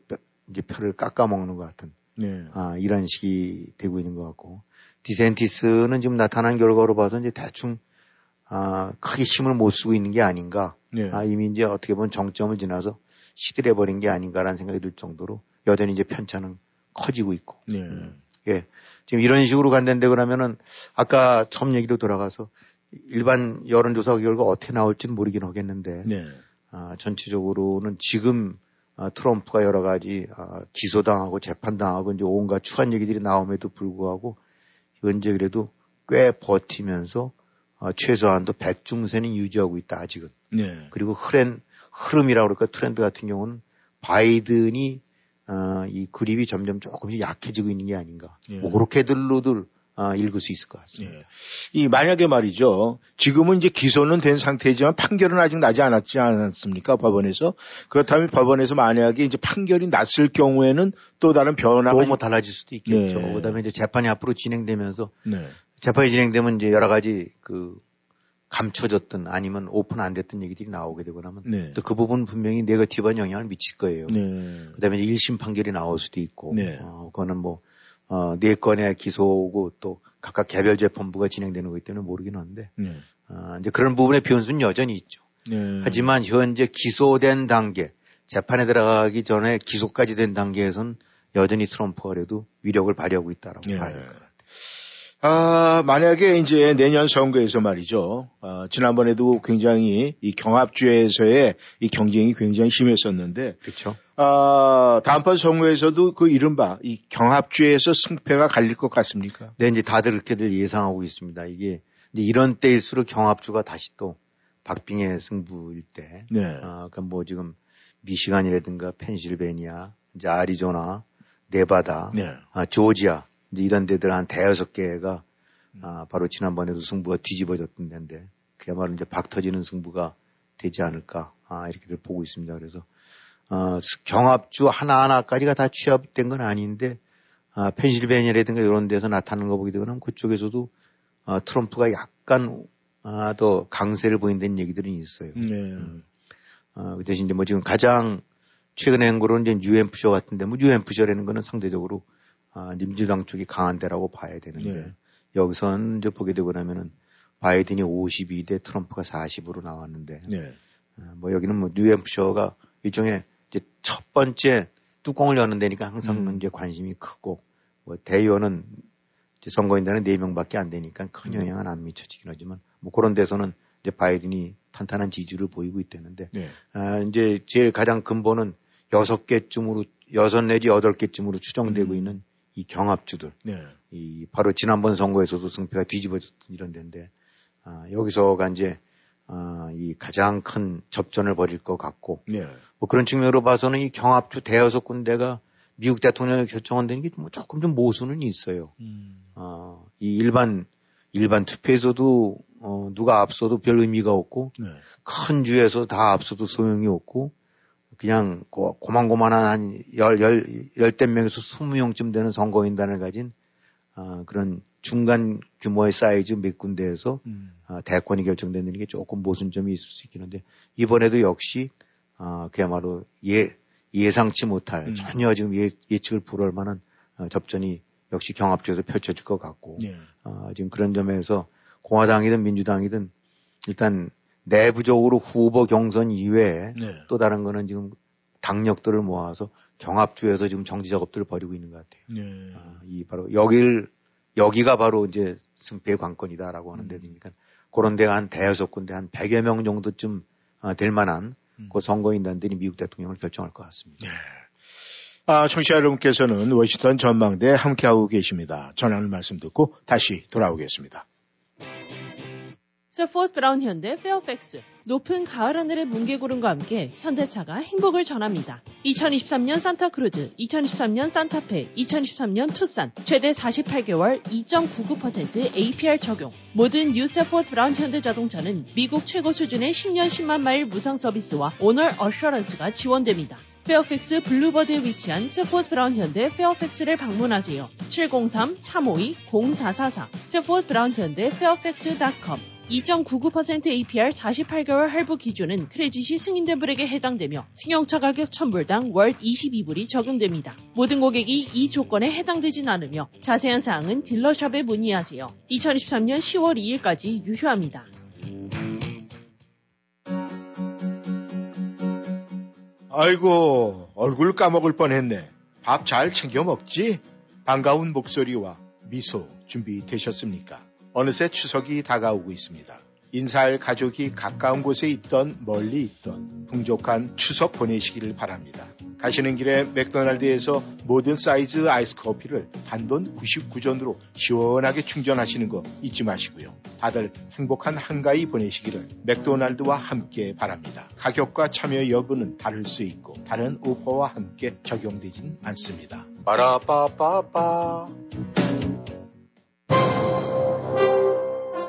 이제 표를 깎아먹는 것 같은 네. 아, 이런 식이 되고 있는 것 같고 디센티스는 지금 나타난 결과로 봐서 이제 대충 아, 크게 힘을 못 쓰고 있는 게 아닌가. 네. 아, 이미 이제 어떻게 보면 정점을 지나서 시들해 버린 게 아닌가라는 생각이 들 정도로 여전히 이제 편차는 커지고 있고. 네. 음. 예. 지금 이런 식으로 간다는데 그러면은 아까 처음 얘기로 돌아가서 일반 여론조사 결과 어떻게 나올지는 모르긴 하겠는데. 네. 아, 전체적으로는 지금 아, 트럼프가 여러 가지 아, 기소당하고 재판당하고 이제 온갖 추한 얘기들이 나옴에도 불구하고 현재 그래도 꽤 버티면서 어, 최소한도 백중세는 유지하고 있다 아직은. 네. 그리고 흐른 흐름이라고 그럴까 트렌드 같은 경우는 바이든이 어, 이 그립이 점점 조금씩 약해지고 있는 게 아닌가. 네. 뭐 그렇게들로들 어, 읽을 수 있을 것 같습니다. 네. 이 만약에 말이죠. 지금은 이제 기소는 된 상태지만 판결은 아직 나지 않았지 않았습니까? 법원에서. 그렇다면 법원에서 만약에 이제 판결이 났을 경우에는 또 다른 변화가 뭐 달라질 수도 있겠죠. 네. 그다음에 이제 재판이 앞으로 진행되면서 네. 재판이 진행되면 이제 여러 가지 그 감춰졌던 아니면 오픈 안 됐던 얘기들이 나오게 되고 나면 네. 또그 부분 분명히 네거티브한 영향을 미칠 거예요. 네. 그다음에 1심 판결이 나올 수도 있고 네. 어, 그거는 뭐 어, 네 건의 기소고 또 각각 개별 재판부가 진행되는 거기 때문에 모르긴 하는데, 네. 어, 이제 그런 부분의 변수는 여전히 있죠. 네. 하지만 현재 기소된 단계, 재판에 들어가기 전에 기소까지 된 단계에선 여전히 트럼프가 그래도 위력을 발휘하고 있다라고 네. 봐야 될것 같아요. 아, 만약에 이제 내년 선거에서 말이죠. 어, 지난번에도 굉장히 이 경합주에서의 이 경쟁이 굉장히 심했었는데. 그렇죠. 아, 다음번 선거에서도 그 이른바 이 경합주에서 승패가 갈릴 것 같습니까? 네, 이제 다들 그렇게들 예상하고 있습니다. 이게 이제 이런 때일수록 경합주가 다시 또 박빙의 승부일 때. 네. 아, 그러니까 뭐 지금 미시간이라든가 펜실베니아, 이제 아리조나, 네바다, 네. 아, 조지아 이제 이런 데들 한 대여섯 개가 아, 바로 지난번에도 승부가 뒤집어졌던 데인데 그야말로 이제 박 터지는 승부가 되지 않을까 아, 이렇게들 보고 있습니다. 그래서 어, 경합주 하나하나까지가 다 취합된 건 아닌데 아, 펜실베니아라든가 이런 데서 나타나는 거 보게 되면 그쪽에서도 아, 트럼프가 약간 아, 더 강세를 보인다는 얘기들은 있어요. 네. 음. 아, 그 대신 이제 뭐 지금 가장 최근에 한 거로는 이제 뉴햄프셔 같은데 뭐 뉴햄프셔라는 거는 상대적으로 아, 민주당 쪽이 강한 데라고 봐야 되는데 네. 여기선 이제 보게 되고 나면은 바이든이 52대 트럼프가 40으로 나왔는데 네. 아, 뭐 여기는 뭐 뉴햄프셔가 일종의 이제 첫 번째 뚜껑을 여는 데니까 항상 음. 이제 관심이 크고 뭐 대의원은 이제 선거인단은 4명밖에 안 되니까 큰 음. 영향은 안 미쳐지긴 하지만 뭐 그런 데서는 이제 바이든이 탄탄한 지지를 보이고 있다는데 네. 아, 이제 제일 가장 근본은 여섯 개쯤으로 여섯 내지 여덟 개쯤으로 추정되고 음. 있는 이 경합주들, 네. 이 바로 지난번 선거에서도 승패가 뒤집어졌던 이런 데인데 아, 여기서가 이제 아, 이 가장 큰 접전을 벌일 것 같고 네. 뭐 그런 측면으로 봐서는 이 경합주 대여섯 군데가 미국 대통령이 결정한다는 게 뭐 조금 좀 모순은 있어요. 음. 아, 이 일반 일반 투표에서도 어, 누가 앞서도 별 의미가 없고 네. 큰 주에서 다 앞서도 소용이 없고 그냥 고, 고만고만한 한 열, 열, 열댓 명에서 스무 명쯤 되는 선거인단을 가진 어, 그런 중간 규모의 사이즈 몇 군데에서 음. 어, 대권이 결정되는 게 조금 모순점이 있을 수 있긴 한데 이번에도 역시 어, 그야말로 예, 예상치 못할 음. 전혀 지금 예, 예측을 불허할 만한 어, 접전이 역시 경합적으로 펼쳐질 것 같고 예. 어, 지금 그런 점에서 공화당이든 민주당이든 일단 내부적으로 후보 경선 이외에 네. 또 다른 거는 지금 당력들을 모아서 경합주에서 지금 정치 작업들을 벌이고 있는 것 같아요. 네. 아, 이 바로 여길 여기가 바로 이제 승패의 관건이다라고 하는 음. 데니까 그런 데가 한 대여섯 군데 한 100여 명 정도쯤 아, 될 만한 음. 그 선거인단들이 미국 대통령을 결정할 것 같습니다. 네. 아, 청취자 여러분께서는 워싱턴 전망대에 함께하고 계십니다. 전하는 말씀 듣고 다시 돌아오겠습니다. Safford Brown 현대 페어팩스, 높은 가을 하늘의 뭉게구름과 함께 현대차가 행복을 전합니다. 2023년 산타크루즈, 2023년 산타페, 2023년 투싼, 최대 48개월 2.99% APR 적용. 모든 new Safford Brown 현대자동차는 미국 최고 수준의 10년 10만 마일 무상 서비스와 Owner Assurance가 지원됩니다. 페어팩스 Boulevard에 위치한 Safford Brown 현대 페어팩스를 방문하세요. 703-352-0444 Safford Brown 현대 페어팩스.com 2.99% APR 48개월 할부 기준은 크레딧이 승인된 분에게 해당되며 승용차 가격 1000불당 월 22불이 적용됩니다. 모든 고객이 이 조건에 해당되진 않으며 자세한 사항은 dealer shop에 문의하세요. 2023년 10월 2일까지 유효합니다. 아이고, 얼굴 까먹을 뻔했네. 밥 잘 챙겨 먹지? 반가운 목소리와 미소 준비되셨습니까? 어느새 추석이 다가오고 있습니다. 인사할 가족이 가까운 곳에 있던 멀리 있던 풍족한 추석 보내시기를 바랍니다. 가시는 길에 맥도날드에서 모든 사이즈 아이스 커피를 단돈 99전으로 시원하게 충전하시는 거 잊지 마시고요. 다들 행복한 한가위 보내시기를 맥도날드와 함께 바랍니다. 가격과 참여 여부는 다를 수 있고 다른 오퍼와 함께 적용되진 않습니다. 빠라빠빠빠.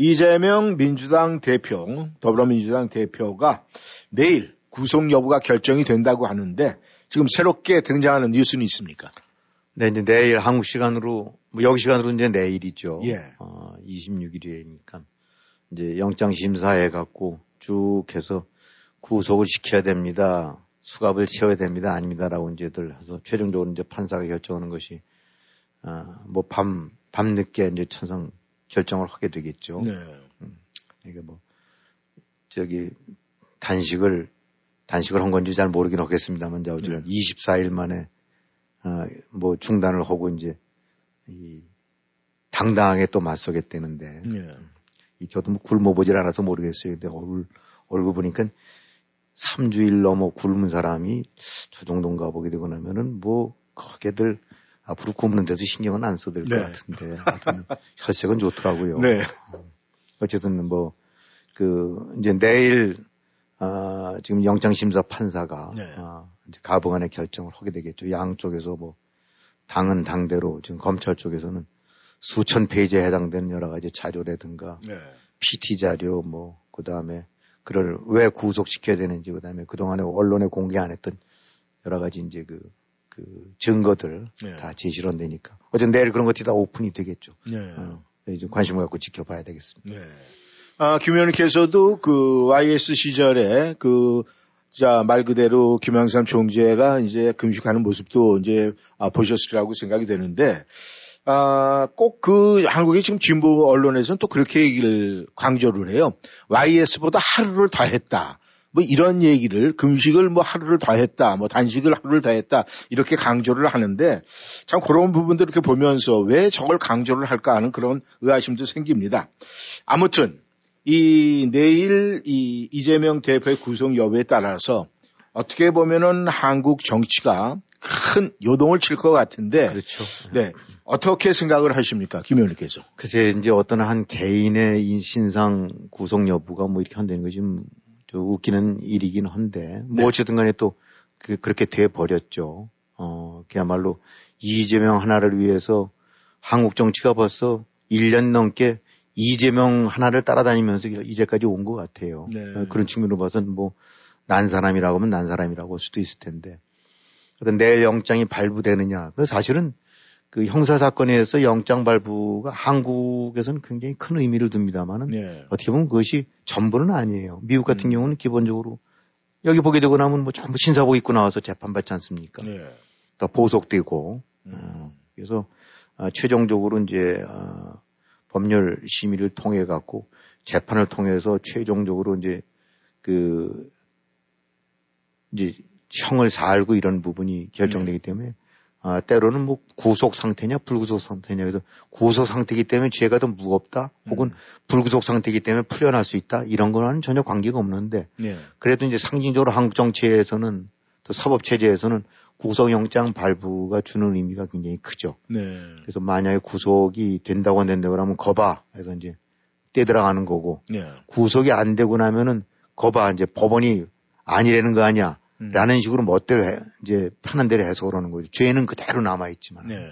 이재명 민주당 대표, 더불어민주당 대표가 내일 구속 여부가 결정이 된다고 하는데 지금 새롭게 등장하는 뉴스는 있습니까? 네, 이제 내일 한국 시간으로, 뭐 여기 시간으로 이제 내일이죠. 예. 어, 26일이니까 이제 영장 심사해 갖고 쭉 해서 구속을 시켜야 됩니다. 수갑을 채워야 됩니다. 아닙니다라고 이제들 해서 최종적으로 이제 판사가 결정하는 것이 어, 뭐밤 밤늦게 이제 천상 결정을 하게 되겠죠. 네. 이게 뭐 저기 단식을 단식을 한 건지 잘 모르긴 하겠습니다만 이제 어쨌든 24일 만에 어, 뭐 중단을 하고 이제 이 당당하게 또 맞서겠다는데 네. 이 저도 뭐 굶어보질 않아서 모르겠어요. 근데 얼굴 얼굴 보니까 3주일 넘어 굶은 사람이 저 정도인가 보게 되고 나면은 뭐 크게들 앞으로 굶는데도 신경은 안 써도 될것 네. 같은데 하여튼 혈색은 좋더라고요. 네. 어쨌든 뭐 그 이제 내일 아 지금 영장 심사 판사가 네. 아, 이제 가부간의 결정을 하게 되겠죠. 양쪽에서 뭐 당은 당대로 지금 검찰 쪽에서는 수천 페이지에 해당되는 여러 가지 자료라든가 네. PT 자료 뭐 그다음에 그를 왜 구속시켜야 되는지 그다음에 그동안에 언론에 공개 안 했던 여러 가지 이제 그, 그 증거들 네. 다 제시로 되니까 어쨌든 내일 그런 것들이 다 오픈이 되겠죠. 네. 어, 이제 관심을 갖고 지켜봐야 되겠습니다. 네. 아, 김 의원님께서도 그 YS 시절에 그, 자, 말 그대로 김영삼 총재가 이제 금식하는 모습도 이제 아, 보셨으리라고 생각이 되는데, 아, 꼭 그 한국의 지금 진보 언론에서는 또 그렇게 얘기를 강조를 해요. YS보다 하루를 더 했다. 뭐 이런 얘기를 금식을 뭐 하루를 더 했다. 뭐 단식을 하루를 더 했다. 이렇게 강조를 하는데 참 그런 부분들 이렇게 보면서 왜 저걸 강조를 할까 하는 그런 의아심도 생깁니다. 아무튼 이 내일 이 이재명 대표의 구속 여부에 따라서 어떻게 보면은 한국 정치가 큰 요동을 칠 것 같은데. 그렇죠. 네. 어떻게 생각을 하십니까? 김 의원님께서. 글쎄, 이제 어떤 한 개인의 신상 구속 여부가 뭐 이렇게 한다는 것이 좀 웃기는 일이긴 한데, 뭐 네. 어쨌든 간에 또 그, 그렇게 돼 버렸죠. 어, 그야말로 이재명 하나를 위해서 한국 정치가 벌써 1년 넘게 이재명 하나를 따라다니면서 이제까지 온 것 같아요. 네. 어, 그런 측면으로 봐서는 뭐, 난 사람이라고 하면 난 사람이라고 할 수도 있을 텐데. 그런 내일 영장이 발부되느냐. 그 사실은 그 형사 사건에서 영장 발부가 한국에서는 굉장히 큰 의미를 둡니다만은 네. 어떻게 보면 그것이 전부는 아니에요. 미국 같은 음. 경우는 기본적으로 여기 보게 되고 나면 뭐 전부 신사복 입고 나와서 재판받지 않습니까? 네. 또 보석되고 음. 어, 그래서 아, 최종적으로 이제 아, 법률 심의를 통해 갖고 재판을 통해서 최종적으로 이제 그 이제 형을 살고 이런 부분이 결정되기 때문에 아, 때로는 뭐 구속 상태냐 불구속 상태냐 그래서 구속 상태이기 때문에 죄가 더 무겁다 혹은 불구속 상태이기 때문에 풀려날 수 있다 이런 거는 전혀 관계가 없는데 네. 그래도 이제 상징적으로 한국 정치에서는 또 사법 체제에서는 구속영장 발부가 주는 의미가 굉장히 크죠. 네. 그래서 만약에 구속이 된다고 안 된다고 하면 거봐 해서 이제 떼 들어가는 거고 네. 구속이 안 되고 나면은 거봐 이제 법원이 아니라는 거 아니야. 음. 라는 식으로 멋대로 해, 이제 편한 대로 해석을 하는 거죠. 죄는 그대로 남아있지만. 네.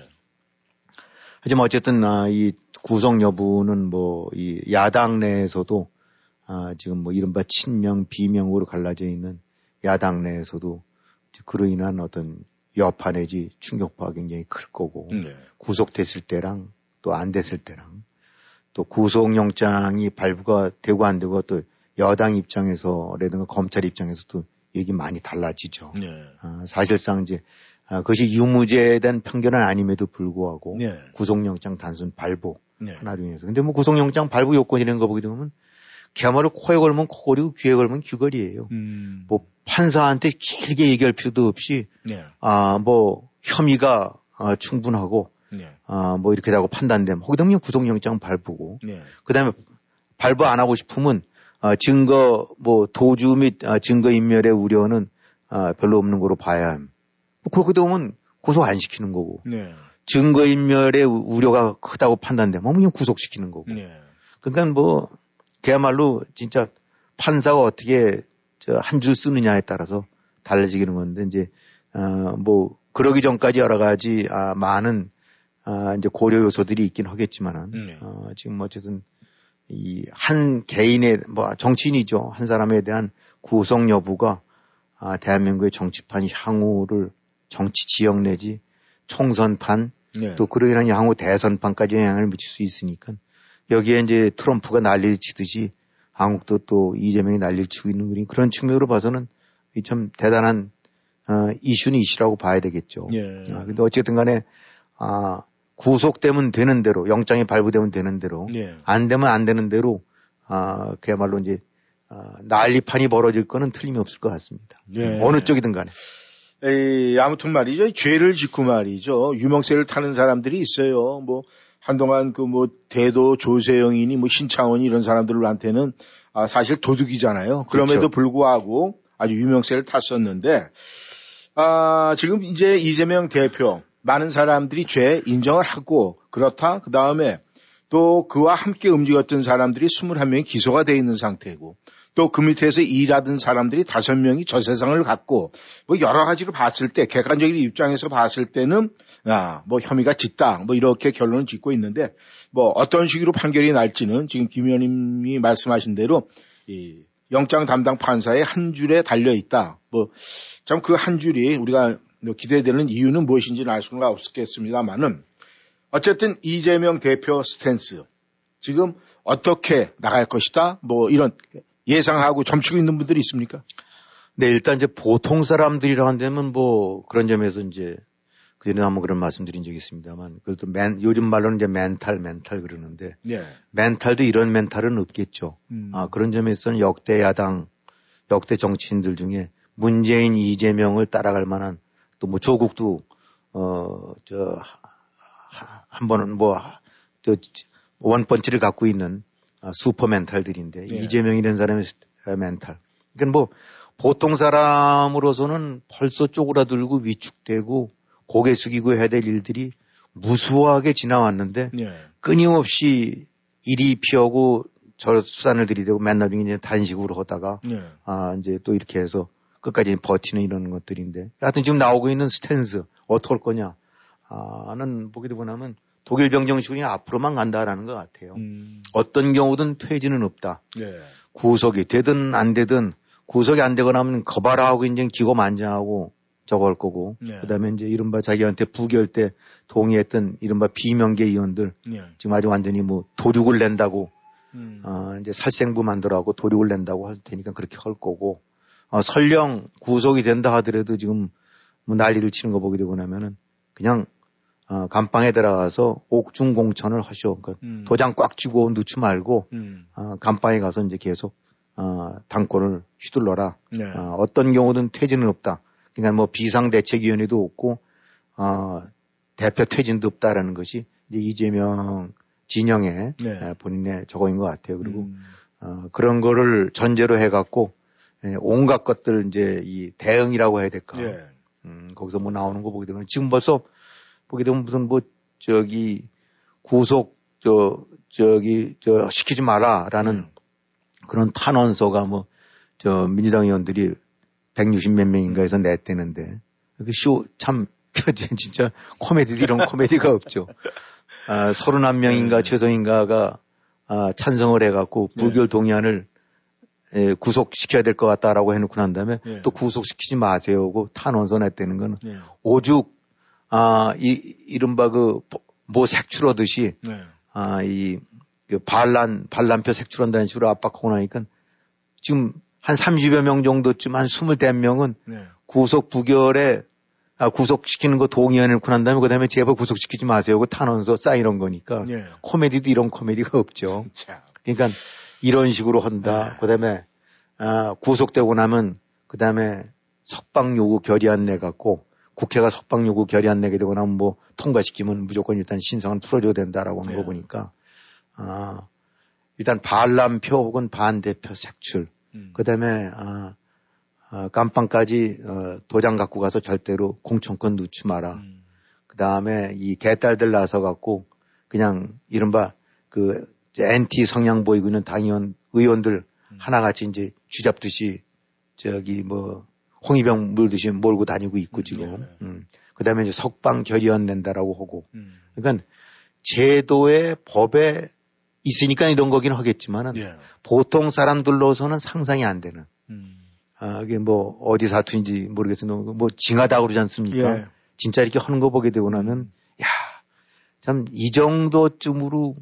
하지만 어쨌든, 아, 이 구속 여부는 뭐, 이 야당 내에서도, 아, 지금 뭐 이른바 친명, 비명으로 갈라져 있는 야당 내에서도 그로 인한 어떤 여파 내지 충격파가 굉장히 클 거고, 네. 구속됐을 때랑 또 안 됐을 때랑 또 구속영장이 발부가 되고 안 되고 또 여당 입장에서라든가 검찰 입장에서도 얘기 많이 달라지죠. 네. 아, 사실상 이제 아, 그것이 유무죄에 대한 편견은 아님에도 불구하고 네. 구속영장 단순 발부 네. 하나로 인해서. 근데 뭐 구속영장 발부 요건이라는 거 보게 되면 그야말로 코에 걸면 코걸이고 귀에 걸면 귀걸이에요. 음. 뭐 판사한테 길게 얘기할 필요도 없이 네. 아뭐 혐의가 아, 충분하고 네. 아뭐 이렇게 하고 판단되면 거기다 그냥 구속영장 발부고 네. 그다음에 발부 안 하고 싶으면 어, 증거 뭐 도주 및 아, 증거 인멸의 우려는 아, 별로 없는 거로 봐야 함. 뭐 그렇게 되면 구속 안 시키는 거고 네. 증거 인멸의 우- 우려가 크다고 판단되면 그냥 구속시키는 거고. 네. 그러니까 뭐 그야말로 진짜 판사가 어떻게 저한줄 쓰느냐에 따라서 달라지는 건데 이제 어뭐 그러기 전까지 여러 가지 아 많은 아 이제 고려 요소들이 있긴 하겠지만은 네. 어 지금 어쨌든 이 한 개인의 뭐 정치인이죠 한 사람에 대한 구속 여부가 아 대한민국의 정치판 향후를 정치 지역 내지 총선판 네. 또 그로 인한 향후 대선판까지 영향을 미칠 수 있으니까 여기에 이제 트럼프가 난리를 치듯이 한국도 또 이재명이 난리를 치고 있는 그런- 그런 측면으로 봐서는 이참 대단한 어, 이슈는 이슈라고 봐야 되겠죠. 예. 아, 근데 어쨌든 간에 아, 구속되면 되는 대로 영장이 발부되면 되는 대로 네. 안 되면 안 되는 대로 아, 그야말로 이제 아, 난리판이 벌어질 거는 틀림이 없을 것 같습니다. 네. 어느 쪽이든 간에. 에이, 아무튼 말이죠. 죄를 짓고 말이죠. 유명세를 타는 사람들이 있어요. 뭐, 한동안 그 뭐, 대도 조세영이니 뭐, 신창원이 이런 사람들한테는 아, 사실 도둑이잖아요. 그럼에도 그렇죠. 불구하고 아주 유명세를 탔었는데, 아, 지금 이제 이재명 대표, 많은 사람들이 죄 인정을 하고, 그렇다. 그 다음에 또 그와 함께 움직였던 사람들이 21명이 기소가 돼 있는 상태고, 또 그 밑에서 일하던 사람들이 다섯 명이 저 세상을 갖고 뭐 여러 가지로 봤을 때 객관적인 입장에서 봤을 때는 아 뭐 혐의가 짙다 뭐 이렇게 결론을 짓고 있는데 뭐 어떤 식으로 판결이 날지는 지금 김 의원님이 말씀하신 대로 이 영장 담당 판사의 한 줄에 달려 있다 뭐 참 그 한 줄이 우리가 뭐 기대되는 이유는 무엇인지는 알 수가 없겠습니다만은 어쨌든 이재명 대표 스탠스 지금 어떻게 나갈 것이다 뭐 이런 예상하고 점치고 있는 분들이 있습니까? 네, 일단 이제 보통 사람들이라 한다면 뭐 그런 점에서 이제 그전에 한번 그런 말씀드린 적이 있습니다만 그래도 맨, 요즘 말로는 이제 멘탈, 멘탈 그러는데 네. 멘탈도 이런 멘탈은 없겠죠. 음. 아, 그런 점에서는 역대 야당, 역대 정치인들 중에 문재인, 이재명을 따라갈 만한 또 뭐 조국도 어, 저, 하- 한 번은 뭐, 저, one punch를 갖고 있는 아, 슈퍼 멘탈들인데 예. 이재명이라는 사람의 스- 아, 멘탈. 그러니까 뭐 보통 사람으로서는 벌써 쪼그라들고 위축되고 고개 숙이고 해야 될 일들이 무수하게 지나왔는데 예. 끊임없이 이리 피하고 저 수단을 들이대고 맨날 이제 단식으로 하다가 예. 아 이제 또 이렇게 해서 끝까지 버티는 이런 것들인데 하여튼 지금 나오고 있는 스탠스 어떻게 할 거냐 아는 보게 되고 나면 독일 병정식이 앞으로만 간다라는 것 같아요. 음. 어떤 경우든 퇴진은 없다. 예. 구속이 되든 안 되든 구속이 안 되거나 하면 거바라하고 이제 기고만장하고 저거 할 거고 예. 그다음에 이제 이른바 자기한테 부결 때 동의했던 이른바 비명계 의원들 예. 지금 아주 완전히 뭐 도륙을 낸다고 음. 어, 이제 살생부 만들어하고 도륙을 낸다고 할 테니까 그렇게 할 거고, 어, 설령 구속이 된다 하더라도 지금 뭐 난리를 치는 거 보게 되고 나면은 그냥, 어, 감방에 들어가서 옥중 공천을 하셔. 그러니까 음. 도장 꽉 쥐고 넣지 말고, 음. 어, 감방에 가서 이제 계속, 어, 당권을 휘둘러라. 네. 어, 어떤 경우든 퇴진은 없다. 그러니까 뭐 비상대책위원회도 없고, 어, 대표 퇴진도 없다라는 것이 이제 이재명 진영의 네. 에, 본인의 저거인 것 같아요. 그리고 음. 어, 그런 거를 전제로 해갖고 예, 온갖 것들 이제 이 대응이라고 해야 될까. 예. 음, 거기서 뭐 나오는 거 보게 되면 지금 벌써 보게 되면 무슨 뭐 저기 구속 저 저기 저 시키지 마라라는 음. 그런 탄원서가 뭐 저 민주당 의원들이 160 몇 명인가 해서 냈대는데 그 쇼참 진짜 코미디도 이런 코미디가 없죠. 아, 31명인가 네. 최소인가가 아, 찬성을 해갖고 부결 동의안을 에, 구속시켜야 될 것 같다라고 해놓고 난 다음에 네. 또 구속시키지 마세요고 탄원서 냈다는 거는 예. 오죽 아, 이, 이른바 그, 뭐 색출하듯이, 네. 아, 이, 그 반란, 반란표 색출한다는 식으로 압박하고 나니까 지금 한 30여 명 정도쯤 한 20대명은 네. 구속 부결에, 아, 구속시키는 거 동의해놓고 난 다음에 그 다음에 제발 구속시키지 마세요. 그 탄원서 쌓이는 거니까. 예. 코미디도 이런 코미디가 없죠. 자. 그러니까 이런 식으로 한다. 네. 그 다음에, 아, 구속되고 나면 그 다음에 석방 요구 결의안 내 갖고 국회가 석방 요구 결의안 내게 되고 나면 뭐 통과시키면 무조건 일단 신상은 풀어줘야 된다라고 하는 네. 거 보니까 아, 일단 반란표 혹은 반대표 색출. 음. 그 다음에 아, 아, 깜빵까지 어, 도장 갖고 가서 절대로 공천권 넣지 마라. 음. 그 다음에 이 개딸들 나서 갖고 그냥 이른바 그 NT 성향 보이고 있는 당의원 의원들 음. 하나같이 이제 쥐잡듯이 저기 뭐 홍위병 물듯이 몰고 다니고 있고 음, 지금. 네. 음. 그 다음에 이제 석방 결의안 낸다라고 하고. 음. 그러니까 제도의 법에 있으니까 이런 거긴 하겠지만은 예. 보통 사람들로서는 상상이 안 되는. 음. 아, 이게 뭐 어디 사투인지 모르겠어요. 뭐 징하다 그러지 않습니까? 예. 진짜 이렇게 하는 거 보게 되고 나면 야, 참 이 정도쯤으로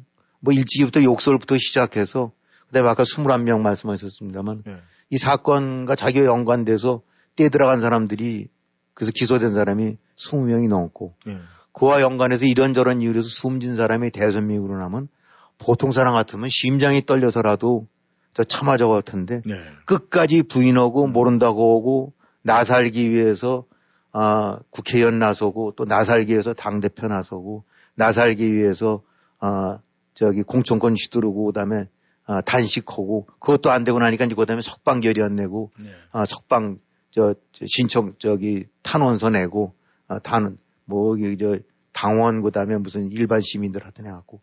뭐 일찍이부터 욕설부터 시작해서 그다음에 아까 21명 말씀하셨습니다만 예. 이 사건과 자기가 연관돼서 떼 들어간 사람들이 그래서 기소된 사람이 20명이 넘고 예. 그와 연관해서 이런저런 이유로 숨진 사람이 대여섯 명으로 나면 보통 사람 같으면 심장이 떨려서라도 저 참아 적을 텐데 네. 끝까지 부인하고 모른다고 하고 나살기 위해서 아, 국회의원 나서고 또 나살기 위해서 당대표 나서고 나살기 위해서 아, 저기 공천권 휘두르고 그다음에 아, 단식하고 그것도 안 되고 나니까 이제 그다음에 석방 결의안 내고 네. 아, 석방 저, 저 신청 저기 탄원서 내고 아, 탄원 뭐 여기 저 당원 그다음에 무슨 일반 시민들 하여튼 해갖고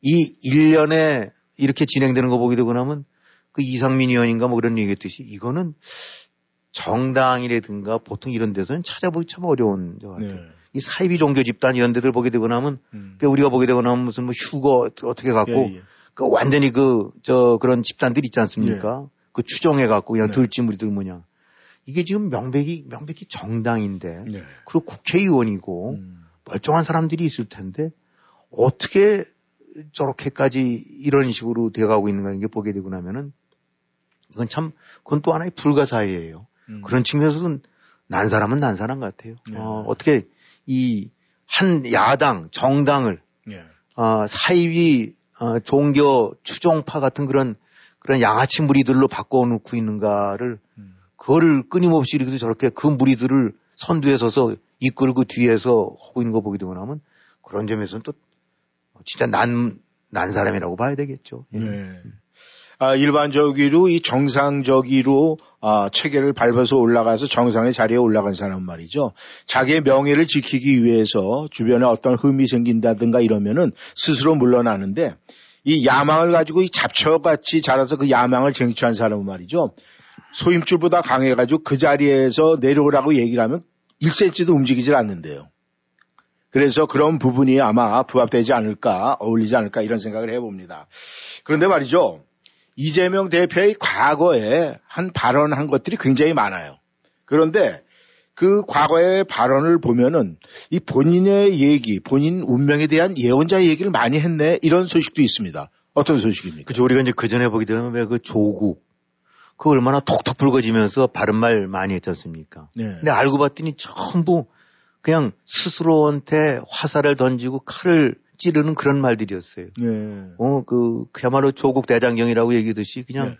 이 1년에 이렇게 진행되는 거 보게 되고 나면 그 이상민 의원인가 뭐 그런 얘기했듯이 이거는 정당이라든가 보통 이런 데서는 찾아보기 참 어려운 것 같아요. 네. 이 사이비 종교 집단 이런 데들 보게 되고 나면 음. 그 우리가 보게 되고 나면 무슨 뭐 휴거 어떻게 갖고 예, 예. 그 완전히 그 저 그런 집단들 있지 않습니까? 그 추종해 갖고 그냥 네. 들쥐무리들 뭐냐. 이게 지금 명백히 명백히 정당인데 네. 그리고 국회의원이고 음. 멀쩡한 사람들이 있을 텐데 어떻게 저렇게까지 이런 식으로 돼가고 있는가 이게 보게 되고 나면은 이건 참 그건 또 하나의 불가사의예요. 음. 그런 측면에서는 난 사람은 난 사람 같아요. 네. 어, 어떻게 이 한 야당 정당을 예. 어, 사이비 어, 종교 추종파 같은 그런 그런 양아치 무리들로 바꿔놓고 있는가를 음. 그거를 끊임없이 이렇게 저렇게 그 무리들을 선두에 서서 이끌고 뒤에서 하고 있는 거 보게 되고 나면 그런 점에서는 또 진짜 난 난 사람이라고 봐야 되겠죠. 예. 네. 아, 일반적으로 이 정상적으로 아, 체계를 밟아서 올라가서 정상의 자리에 올라간 사람 말이죠. 자기의 명예를 지키기 위해서 주변에 어떤 흠이 생긴다든가 이러면은 스스로 물러나는데 이 야망을 가지고 이 잡초같이 자라서 그 야망을 쟁취한 사람은 말이죠. 소임줄보다 강해가지고 그 자리에서 내려오라고 얘기를 하면 1cm도 움직이질 않는데요. 그래서 그런 부분이 아마 부합되지 않을까, 어울리지 않을까 이런 생각을 해봅니다. 그런데 말이죠. 이재명 대표의 과거에 한 발언한 것들이 굉장히 많아요. 그런데 그 과거의 발언을 보면은 이 본인의 얘기, 본인 운명에 대한 예언자 얘기를 많이 했네 이런 소식도 있습니다. 어떤 소식입니까? 그죠. 우리가 이제 그 전에 보게 되면 왜 그 조국 그 얼마나 톡톡 불거지면서 바른 말 많이 했지 않습니까? 네. 근데 알고 봤더니 전부 그냥 스스로한테 화살을 던지고 칼을 찌르는 그런 말들이었어요. 네. 어, 그, 그야말로 조국 대장경이라고 얘기듯이 그냥 네.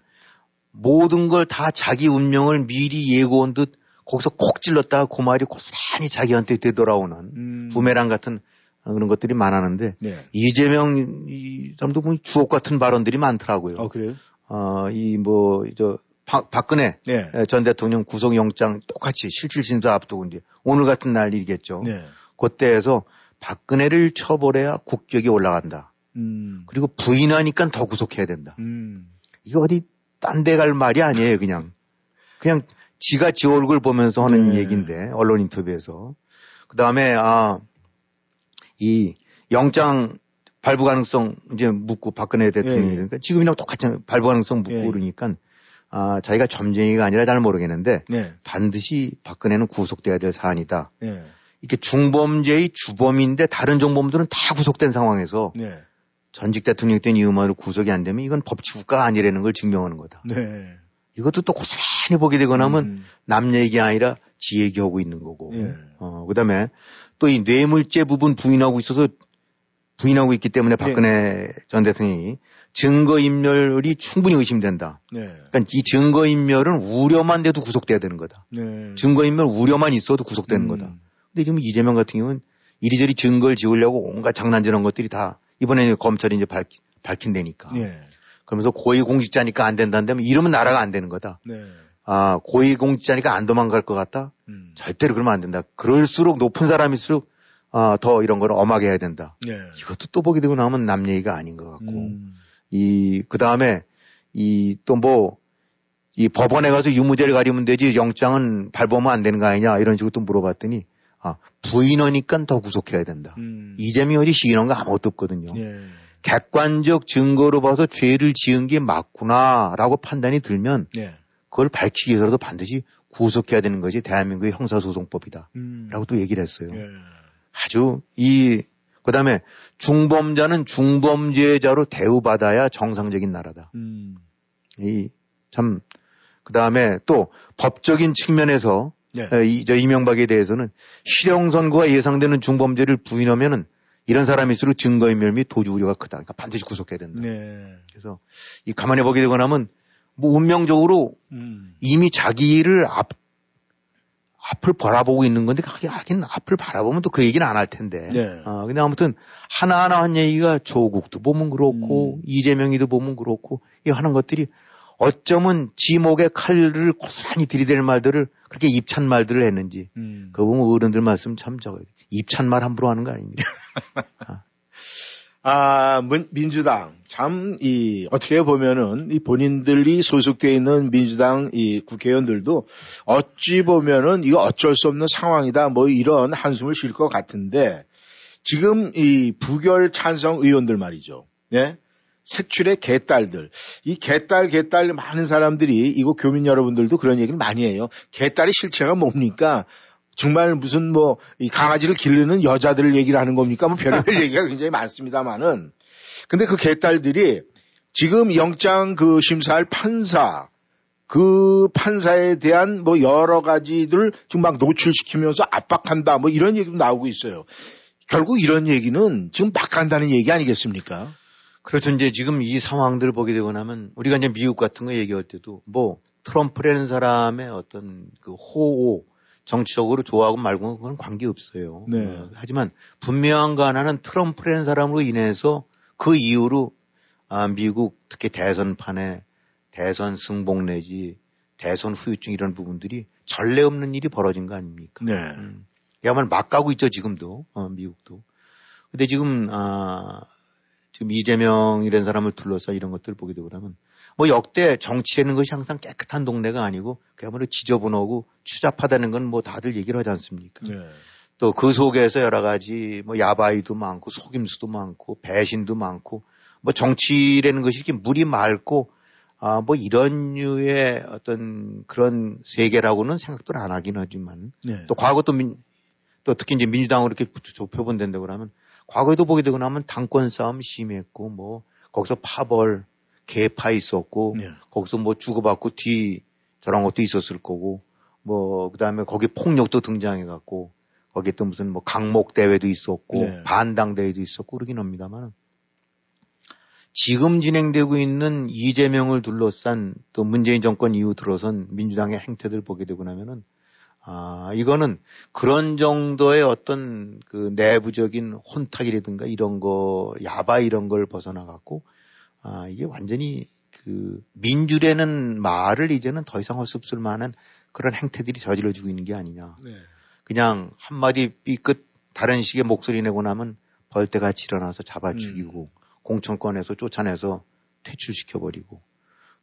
모든 걸 다 자기 운명을 미리 예고한 듯 거기서 콕 찔렀다가 그 말이 고스란히 자기한테 되돌아오는 음. 부메랑 같은 그런 것들이 많았는데 네. 이재명 이 사람도 보니 주옥 같은 발언들이 많더라고요. 어, 그래요? 어, 이 뭐, 저, 박, 박근혜 네. 예, 전 대통령 구속영장 똑같이 실질심사 앞두고 이제 오늘 같은 날이겠죠. 네. 그때에서 박근혜를 처벌해야 국격이 올라간다. 음. 그리고 부인하니까 더 구속해야 된다. 음. 이거 어디 딴 데 갈 말이 아니에요, 그냥. 그냥 지가 지 얼굴 보면서 하는 네. 얘기인데, 언론 인터뷰에서. 그 다음에, 아, 이 영장 발부 가능성 이제 묻고 박근혜 대통령이 예. 그러니까 지금이랑 똑같이 발부 가능성 묻고 예. 그러니까 아, 자기가 점쟁이가 아니라 잘 모르겠는데 네. 반드시 박근혜는 구속돼야 될 사안이다. 네. 이게 중범죄의 주범인데 다른 정범들은 다 구속된 상황에서 네. 전직 대통령 때이 음악으로 구속이 안 되면 이건 법치국가가 아니라는 걸 증명하는 거다. 네. 이것도 또 고스란히 보게 되거나 하면 음. 남 얘기 아니라 지 얘기하고 있는 거고. 예. 어, 그 다음에 또 이 뇌물죄 부분 부인하고 있어서 부인하고 있기 때문에 박근혜 전 대통령이 증거인멸이 충분히 의심된다. 네. 그러니까 이 증거인멸은 우려만 돼도 구속돼야 되는 거다. 네. 증거인멸 우려만 있어도 구속되는 음. 거다. 근데 지금 이재명 같은 경우는 이리저리 증거를 지우려고 온갖 장난질한 것들이 다 이번에 검찰이 이제 밝, 밝힌다니까. 네. 그러면서 고위공직자니까 안 된다는데 이러면 나라가 안 되는 거다. 네. 아, 고위공직자니까 안 도망갈 것 같다? 음. 절대로 그러면 안 된다. 그럴수록 높은 사람일수록 아, 더 이런 걸 엄하게 해야 된다. 네. 이것도 또 보게 되고 나면 남 얘기가 아닌 것 같고. 음. 이, 그 다음에 이 또 뭐, 이 법원에 가서 유무죄를 가리면 되지 영장은 발부하면 안 되는 거 아니냐 이런 식으로 또 물어봤더니 아, 부인하니까 더 구속해야 된다. 음. 이재명이 시인한 거 아무것도 없거든요. 예. 객관적 증거로 봐서 죄를 지은 게 맞구나라고 판단이 들면 네. 그걸 밝히기 위해서라도 반드시 구속해야 되는 것이 대한민국의 형사소송법이다. 음. 라고 또 얘기를 했어요. 예. 아주 이, 그 다음에 중범자는 중범죄자로 대우받아야 정상적인 나라다. 음. 이, 참, 그 다음에 또 법적인 측면에서 네. 에, 이, 저 이명박에 대해서는 실형 선고가 예상되는 중범죄를 부인하면은 이런 사람일수록 증거인멸 및 도주 우려가 크다. 그러니까 반드시 구속해야 된다. 네. 그래서 이 가만히 보게 되고 나면 뭐 운명적으로 음. 이미 자기를 앞, 앞을 바라보고 있는 건데, 하긴 앞을 바라보면 또 그 얘기는 안 할 텐데. 네. 어, 근데 아무튼 하나하나 한 얘기가 조국도 보면 그렇고, 음. 이재명이도 보면 그렇고, 이 하는 것들이 어쩌면 지목의 칼을 고스란히 들이댈 말들을 그렇게 입찬 말들을 했는지, 음. 그거 보면 어른들 말씀 참 저거, 입찬 말 함부로 하는 거 아닙니까? 아, 민- 민주당. 참, 이, 어떻게 보면은, 이 본인들이 소속되어 있는 민주당 이 국회의원들도 어찌 보면은 이거 어쩔 수 없는 상황이다. 뭐 이런 한숨을 쉴 것 같은데, 지금 이 부결 찬성 의원들 말이죠. 예? 색출의 개딸들. 이 개딸, 개딸 많은 사람들이, 이거 교민 여러분들도 그런 얘기를 많이 해요. 개딸의 실체가 뭡니까? 정말 무슨 뭐, 이 강아지를 기르는 여자들 얘기를 하는 겁니까? 뭐 별의별 얘기가 굉장히 많습니다만은. 근데 그 개딸들이 지금 영장 그 심사할 판사, 그 판사에 대한 뭐 여러 가지들 지금 막 노출시키면서 압박한다 뭐 이런 얘기도 나오고 있어요. 결국 이런 얘기는 지금 막 간다는 얘기 아니겠습니까? 그렇죠. 이제 지금 이 상황들을 보게 되고 나면 우리가 이제 미국 같은 거 얘기할 때도 뭐 트럼프라는 사람의 어떤 그 호호 정치적으로 좋아하고 말고 그건 관계 없어요. 네. 어, 하지만 분명한 거 하나는 트럼프라는 사람으로 인해서 그 이후로 아, 미국 특히 대선판에 대선 승복 내지 대선 후유증 이런 부분들이 전례 없는 일이 벌어진 거 아닙니까? 네. 음. 야말 막 가고 있죠 지금도 어, 미국도. 근데 지금 아 지금 이재명 이런 사람을 둘러싸 이런 것들 보게 되고 그러면 뭐 역대 정치라는 것이 항상 깨끗한 동네가 아니고 그야말로 지저분하고 추잡하다는 건 뭐 다들 얘기를 하지 않습니까? 네. 또그 속에서 여러 가지 뭐 야바이도 많고 속임수도 많고 배신도 많고 뭐 정치라는 것이 이렇게 물이 맑고 아 뭐 이런 류의 어떤 그런 세계라고는 생각도 안 하긴 하지만 네. 또 과거 또 민, 또 특히 이제 민주당으로 이렇게 좁혀본다고 그러면 과거에도 보게 되고 나면 당권 싸움 심했고 뭐 거기서 파벌 개파 있었고 네. 거기서 뭐 주고받고 뒤 저런 것도 있었을 거고 뭐 그다음에 거기 폭력도 등장해 갖고 거기에 또 무슨 뭐 강목 대회도 있었고 네. 반당 대회도 있었고 그러긴 합니다만 지금 진행되고 있는 이재명을 둘러싼 또 문재인 정권 이후 들어선 민주당의 행태들 보게 되고 나면은 아, 이거는 그런 정도의 어떤 그 내부적인 혼탁이라든가 이런 거, 야바 이런 걸 벗어나갖고, 아, 이게 완전히 그 민주라는 말을 이제는 더 이상 할수 없을 만한 그런 행태들이 저질러지고 있는 게 아니냐. 네. 그냥 한마디 삐끗 다른 식의 목소리 내고 나면 벌떼같이 일어나서 잡아 죽이고 공천권에서 쫓아내서 퇴출시켜버리고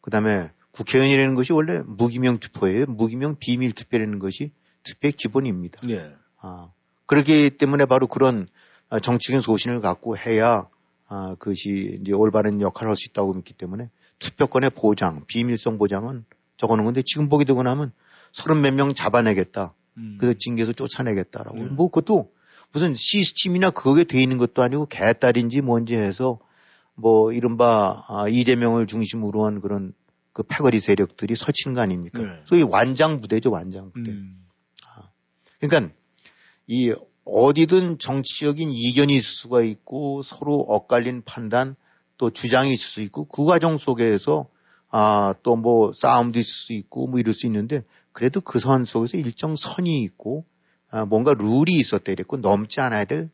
그 다음에 국회의원이라는 것이 원래 무기명 투표예요. 무기명 비밀 투표라는 것이 투표의 기본입니다. 네. 아, 그렇기 때문에 바로 그런 아, 정치적인 소신을 갖고 해야 아, 그것이 이제 올바른 역할을 할 수 있다고 믿기 때문에 투표권의 보장, 비밀성 보장은 적어놓은 건데 지금 보게 되고 나면 서른 몇 명 잡아내겠다. 음. 그래서 징계에서 쫓아내겠다라고. 네. 뭐 그것도 무슨 시스템이나 그게 돼 있는 것도 아니고 개딸인지 뭔지 해서 뭐 이른바 아, 이재명을 중심으로 한 그런 그 패거리 세력들이 설치는 거 아닙니까? 네. 소위 완장 부대죠, 완장 부대. 음. 그러니까 이 어디든 정치적인 이견이 있을 수가 있고 서로 엇갈린 판단 또 주장이 있을 수 있고 그 과정 속에서 아 또 뭐 싸움도 있을 수 있고 뭐 이럴 수 있는데 그래도 그 선 속에서 일정 선이 있고 아 뭔가 룰이 있었다 이랬고 넘지 않아야 될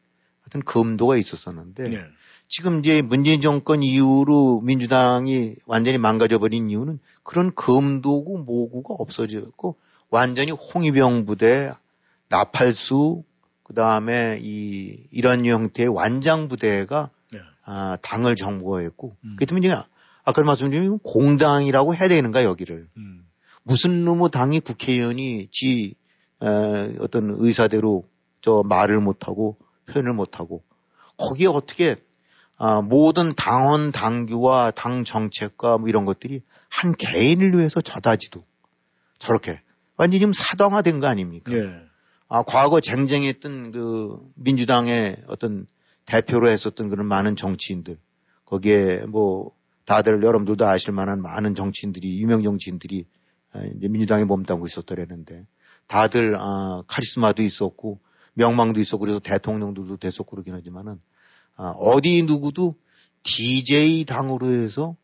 어떤 금도가 있었었는데 네. 지금 이제 문재인 정권 이후로 민주당이 완전히 망가져 버린 이유는 그런 금도고 모구가 없어졌고 완전히 홍위병 부대 나팔수 그 다음에 이 이런 형태의 완장 부대가 네. 아, 당을 정부화했고 음. 그렇기 때문에 아까 말씀드린 공당이라고 해야 되는가 여기를 음. 무슨 놈의 당이 국회의원이 지 에, 어떤 의사대로 저 말을 못하고 표현을 못하고 거기에 어떻게 아, 모든 당원 당규와 당 정책과 뭐 이런 것들이 한 개인을 위해서 저다지도 저렇게 완전히 지금 사당화된 거 아닙니까? 예. 아, 과거 쟁쟁했던 그 민주당의 어떤 대표로 했었던 그런 많은 정치인들 거기에 뭐 다들 여러분들도 아실 만한 많은 정치인들이 유명 정치인들이 아, 이제 민주당에 몸담고 있었더랬는데 다들 아, 카리스마도 있었고 명망도 있었고 그래서 대통령들도 됐었고 그러긴 하지만은 아, 어디 누구도 DJ 당으로 해서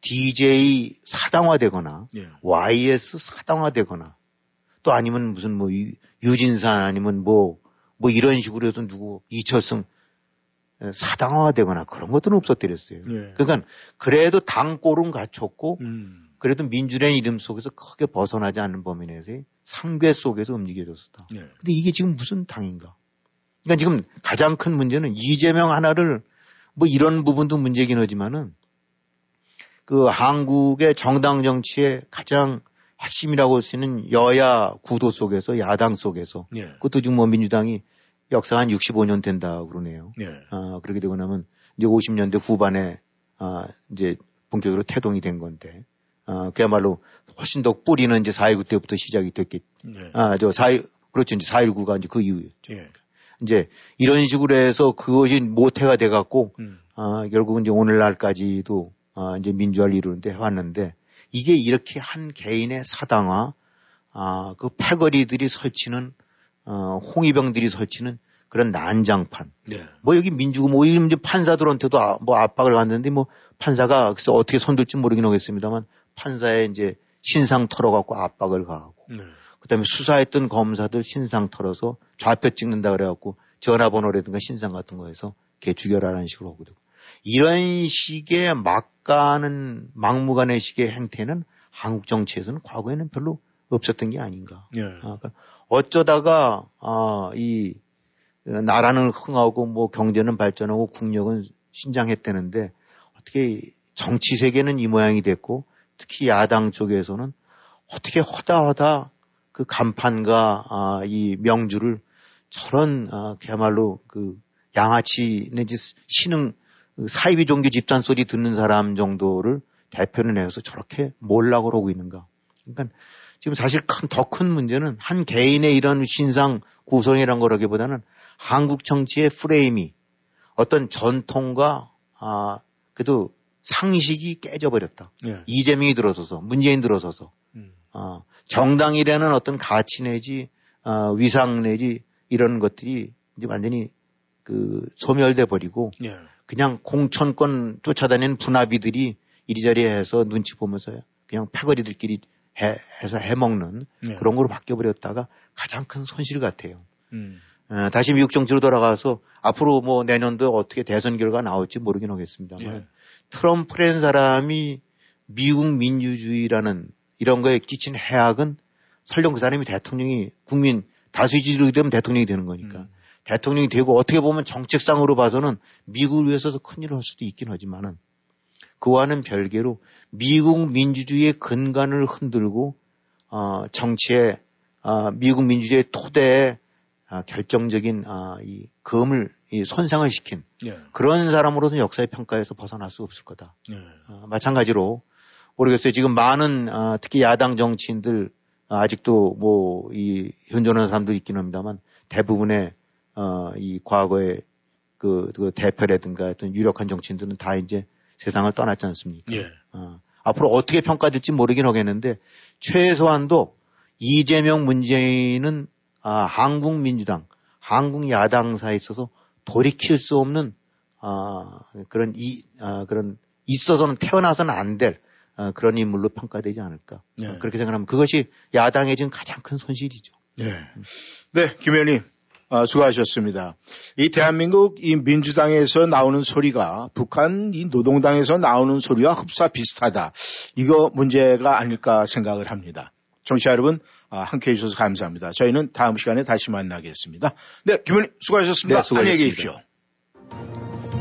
DJ 사당화되거나 예. YS 사당화되거나 또 아니면 무슨 뭐 유- 유진산 아니면 뭐뭐 이런 식으로 해서 누구 이철승 에, 사당화되거나 그런 것들은 없었더랬어요. 예. 그러니까 그래도 당꼴은 갖췄고 음. 그래도 민주라는 이름 속에서 크게 벗어나지 않는 범위 내에서의 상괴 속에서 움직여졌다. 예. 근데 이게 지금 무슨 당인가? 그러니까 지금 가장 큰 문제는 이재명 하나를 뭐 이런 부분도 문제긴 하지만은 그 한국의 정당 정치의 가장 핵심이라고 할 수 있는 여야 구도 속에서 야당 속에서 예. 그것도 지금 뭐 민주당이 역사가 한 65년 된다 그러네요. 예. 아, 그렇게 되고 나면 이제 50년대 후반에 아, 이제 본격적으로 태동이 된 건데 아, 그야말로 훨씬 더 뿌리는 이제 4.19 때부터 시작이 됐겠, 예. 아, 저 4.1, 그렇죠. 이제 4.19가 이제 그 이후였죠. 예. 이제 이런 식으로 해서 그것이 모태가 돼갖고 음. 아, 결국은 이제 오늘날까지도 아, 이제 민주화를 이루는데 해왔는데 이게 이렇게 한 개인의 사당화, 아, 그 패거리들이 설치는 어, 홍위병들이 설치는 그런 난장판. 예. 뭐 여기 민주고 뭐 이제 판사들한테도 아, 뭐 압박을 갔는데 뭐 판사가 글쎄 어떻게 손들지 모르긴 하겠습니다만 판사의 이제 신상 털어갖고 압박을 가하고 네. 그다음에 수사했던 검사들 신상 털어서 좌표 찍는다 그래갖고 전화번호라든가 신상 같은 거 해서 걔 죽여라라는 식으로 하고 되고 이런 식의 막가는 막무가내 식의 행태는 한국 정치에서는 과거에는 별로 없었던 게 아닌가. 예. 아, 그러니까 어쩌다가 아, 이 나라는 흥하고 뭐 경제는 발전하고 국력은 신장했다는데 어떻게 정치 세계는 이 모양이 됐고 특히 야당 쪽에서는 어떻게 허다허다 그 간판과 아, 이 명주를 저런 아, 그야말로 그 양아치 내지 신흥 그 사이비 종교 집단 소리 듣는 사람 정도를 대표는 해서 저렇게 몰락을 하고 있는가. 그러니까 지금 사실 큰, 더 큰 문제는 한 개인의 이런 신상 구성이란 거라기보다는 한국 정치의 프레임이 어떤 전통과, 아, 그래도 상식이 깨져버렸다. 예. 이재명이 들어서서, 문재인 들어서서, 음. 어, 정당이라는 어떤 가치 내지, 어, 위상 내지 이런 것들이 이제 완전히 그 소멸돼 버리고 예. 그냥 공천권 쫓아다니는 분합이들이 이리저리 해서 눈치 보면서 그냥 패거리들끼리 해, 해서 해먹는 예. 그런 걸로 바뀌어버렸다가 가장 큰 손실 같아요. 음. 어, 다시 미국 정치로 돌아가서 앞으로 뭐 내년도 어떻게 대선 결과 나올지 모르긴 하겠습니다만 예. 트럼프라는 사람이 미국 민주주의라는 이런 거에 끼친 해악은 설령 그 사람이 대통령이 국민 다수의 지지율이 되면 대통령이 되는 거니까 음. 대통령이 되고 어떻게 보면 정책상으로 봐서는 미국을 위해서도 큰일을 할 수도 있긴 하지만은 그와는 별개로 미국 민주주의의 근간을 흔들고 어, 정치에 아, 미국 민주주의의 토대에 아, 결정적인 아, 이 금을 이 손상을 시킨 예. 그런 사람으로서는 역사의 평가에서 벗어날 수 없을 거다. 예. 어, 마찬가지로 모르겠어요. 지금 많은 어, 특히 야당 정치인들 어, 아직도 뭐 이 현존하는 사람도 있긴 합니다만 대부분의 어, 이 과거의 그, 그 대표라든가 어떤 유력한 정치인들은 다 이제 세상을 떠났지 않습니까? 예. 어, 앞으로 어떻게 평가될지 모르긴 하겠는데 최소한도 이재명 문재인은 아, 한국 민주당, 한국 야당사에 있어서 돌이킬 수 없는 아, 그런 이 아, 그런 있어서는 태어나서는 안 될 아, 그런 인물로 평가되지 않을까. 예. 어, 그렇게 생각하면 그것이 야당의 지금 가장 큰 손실이죠. 네. 네, 김 의원님, 아, 수고하셨습니다. 이 대한민국 이 민주당에서 나오는 소리가 북한 이 노동당에서 나오는 소리와 흡사 비슷하다. 이거 문제가 아닐까 생각을 합니다. 청취자 여러분, 아, 함께 해주셔서 감사합니다. 저희는 다음 시간에 다시 만나겠습니다. 네, 김 의원님 수고하셨습니다. 네, 수고하셨습니다. 안녕히 계십시오.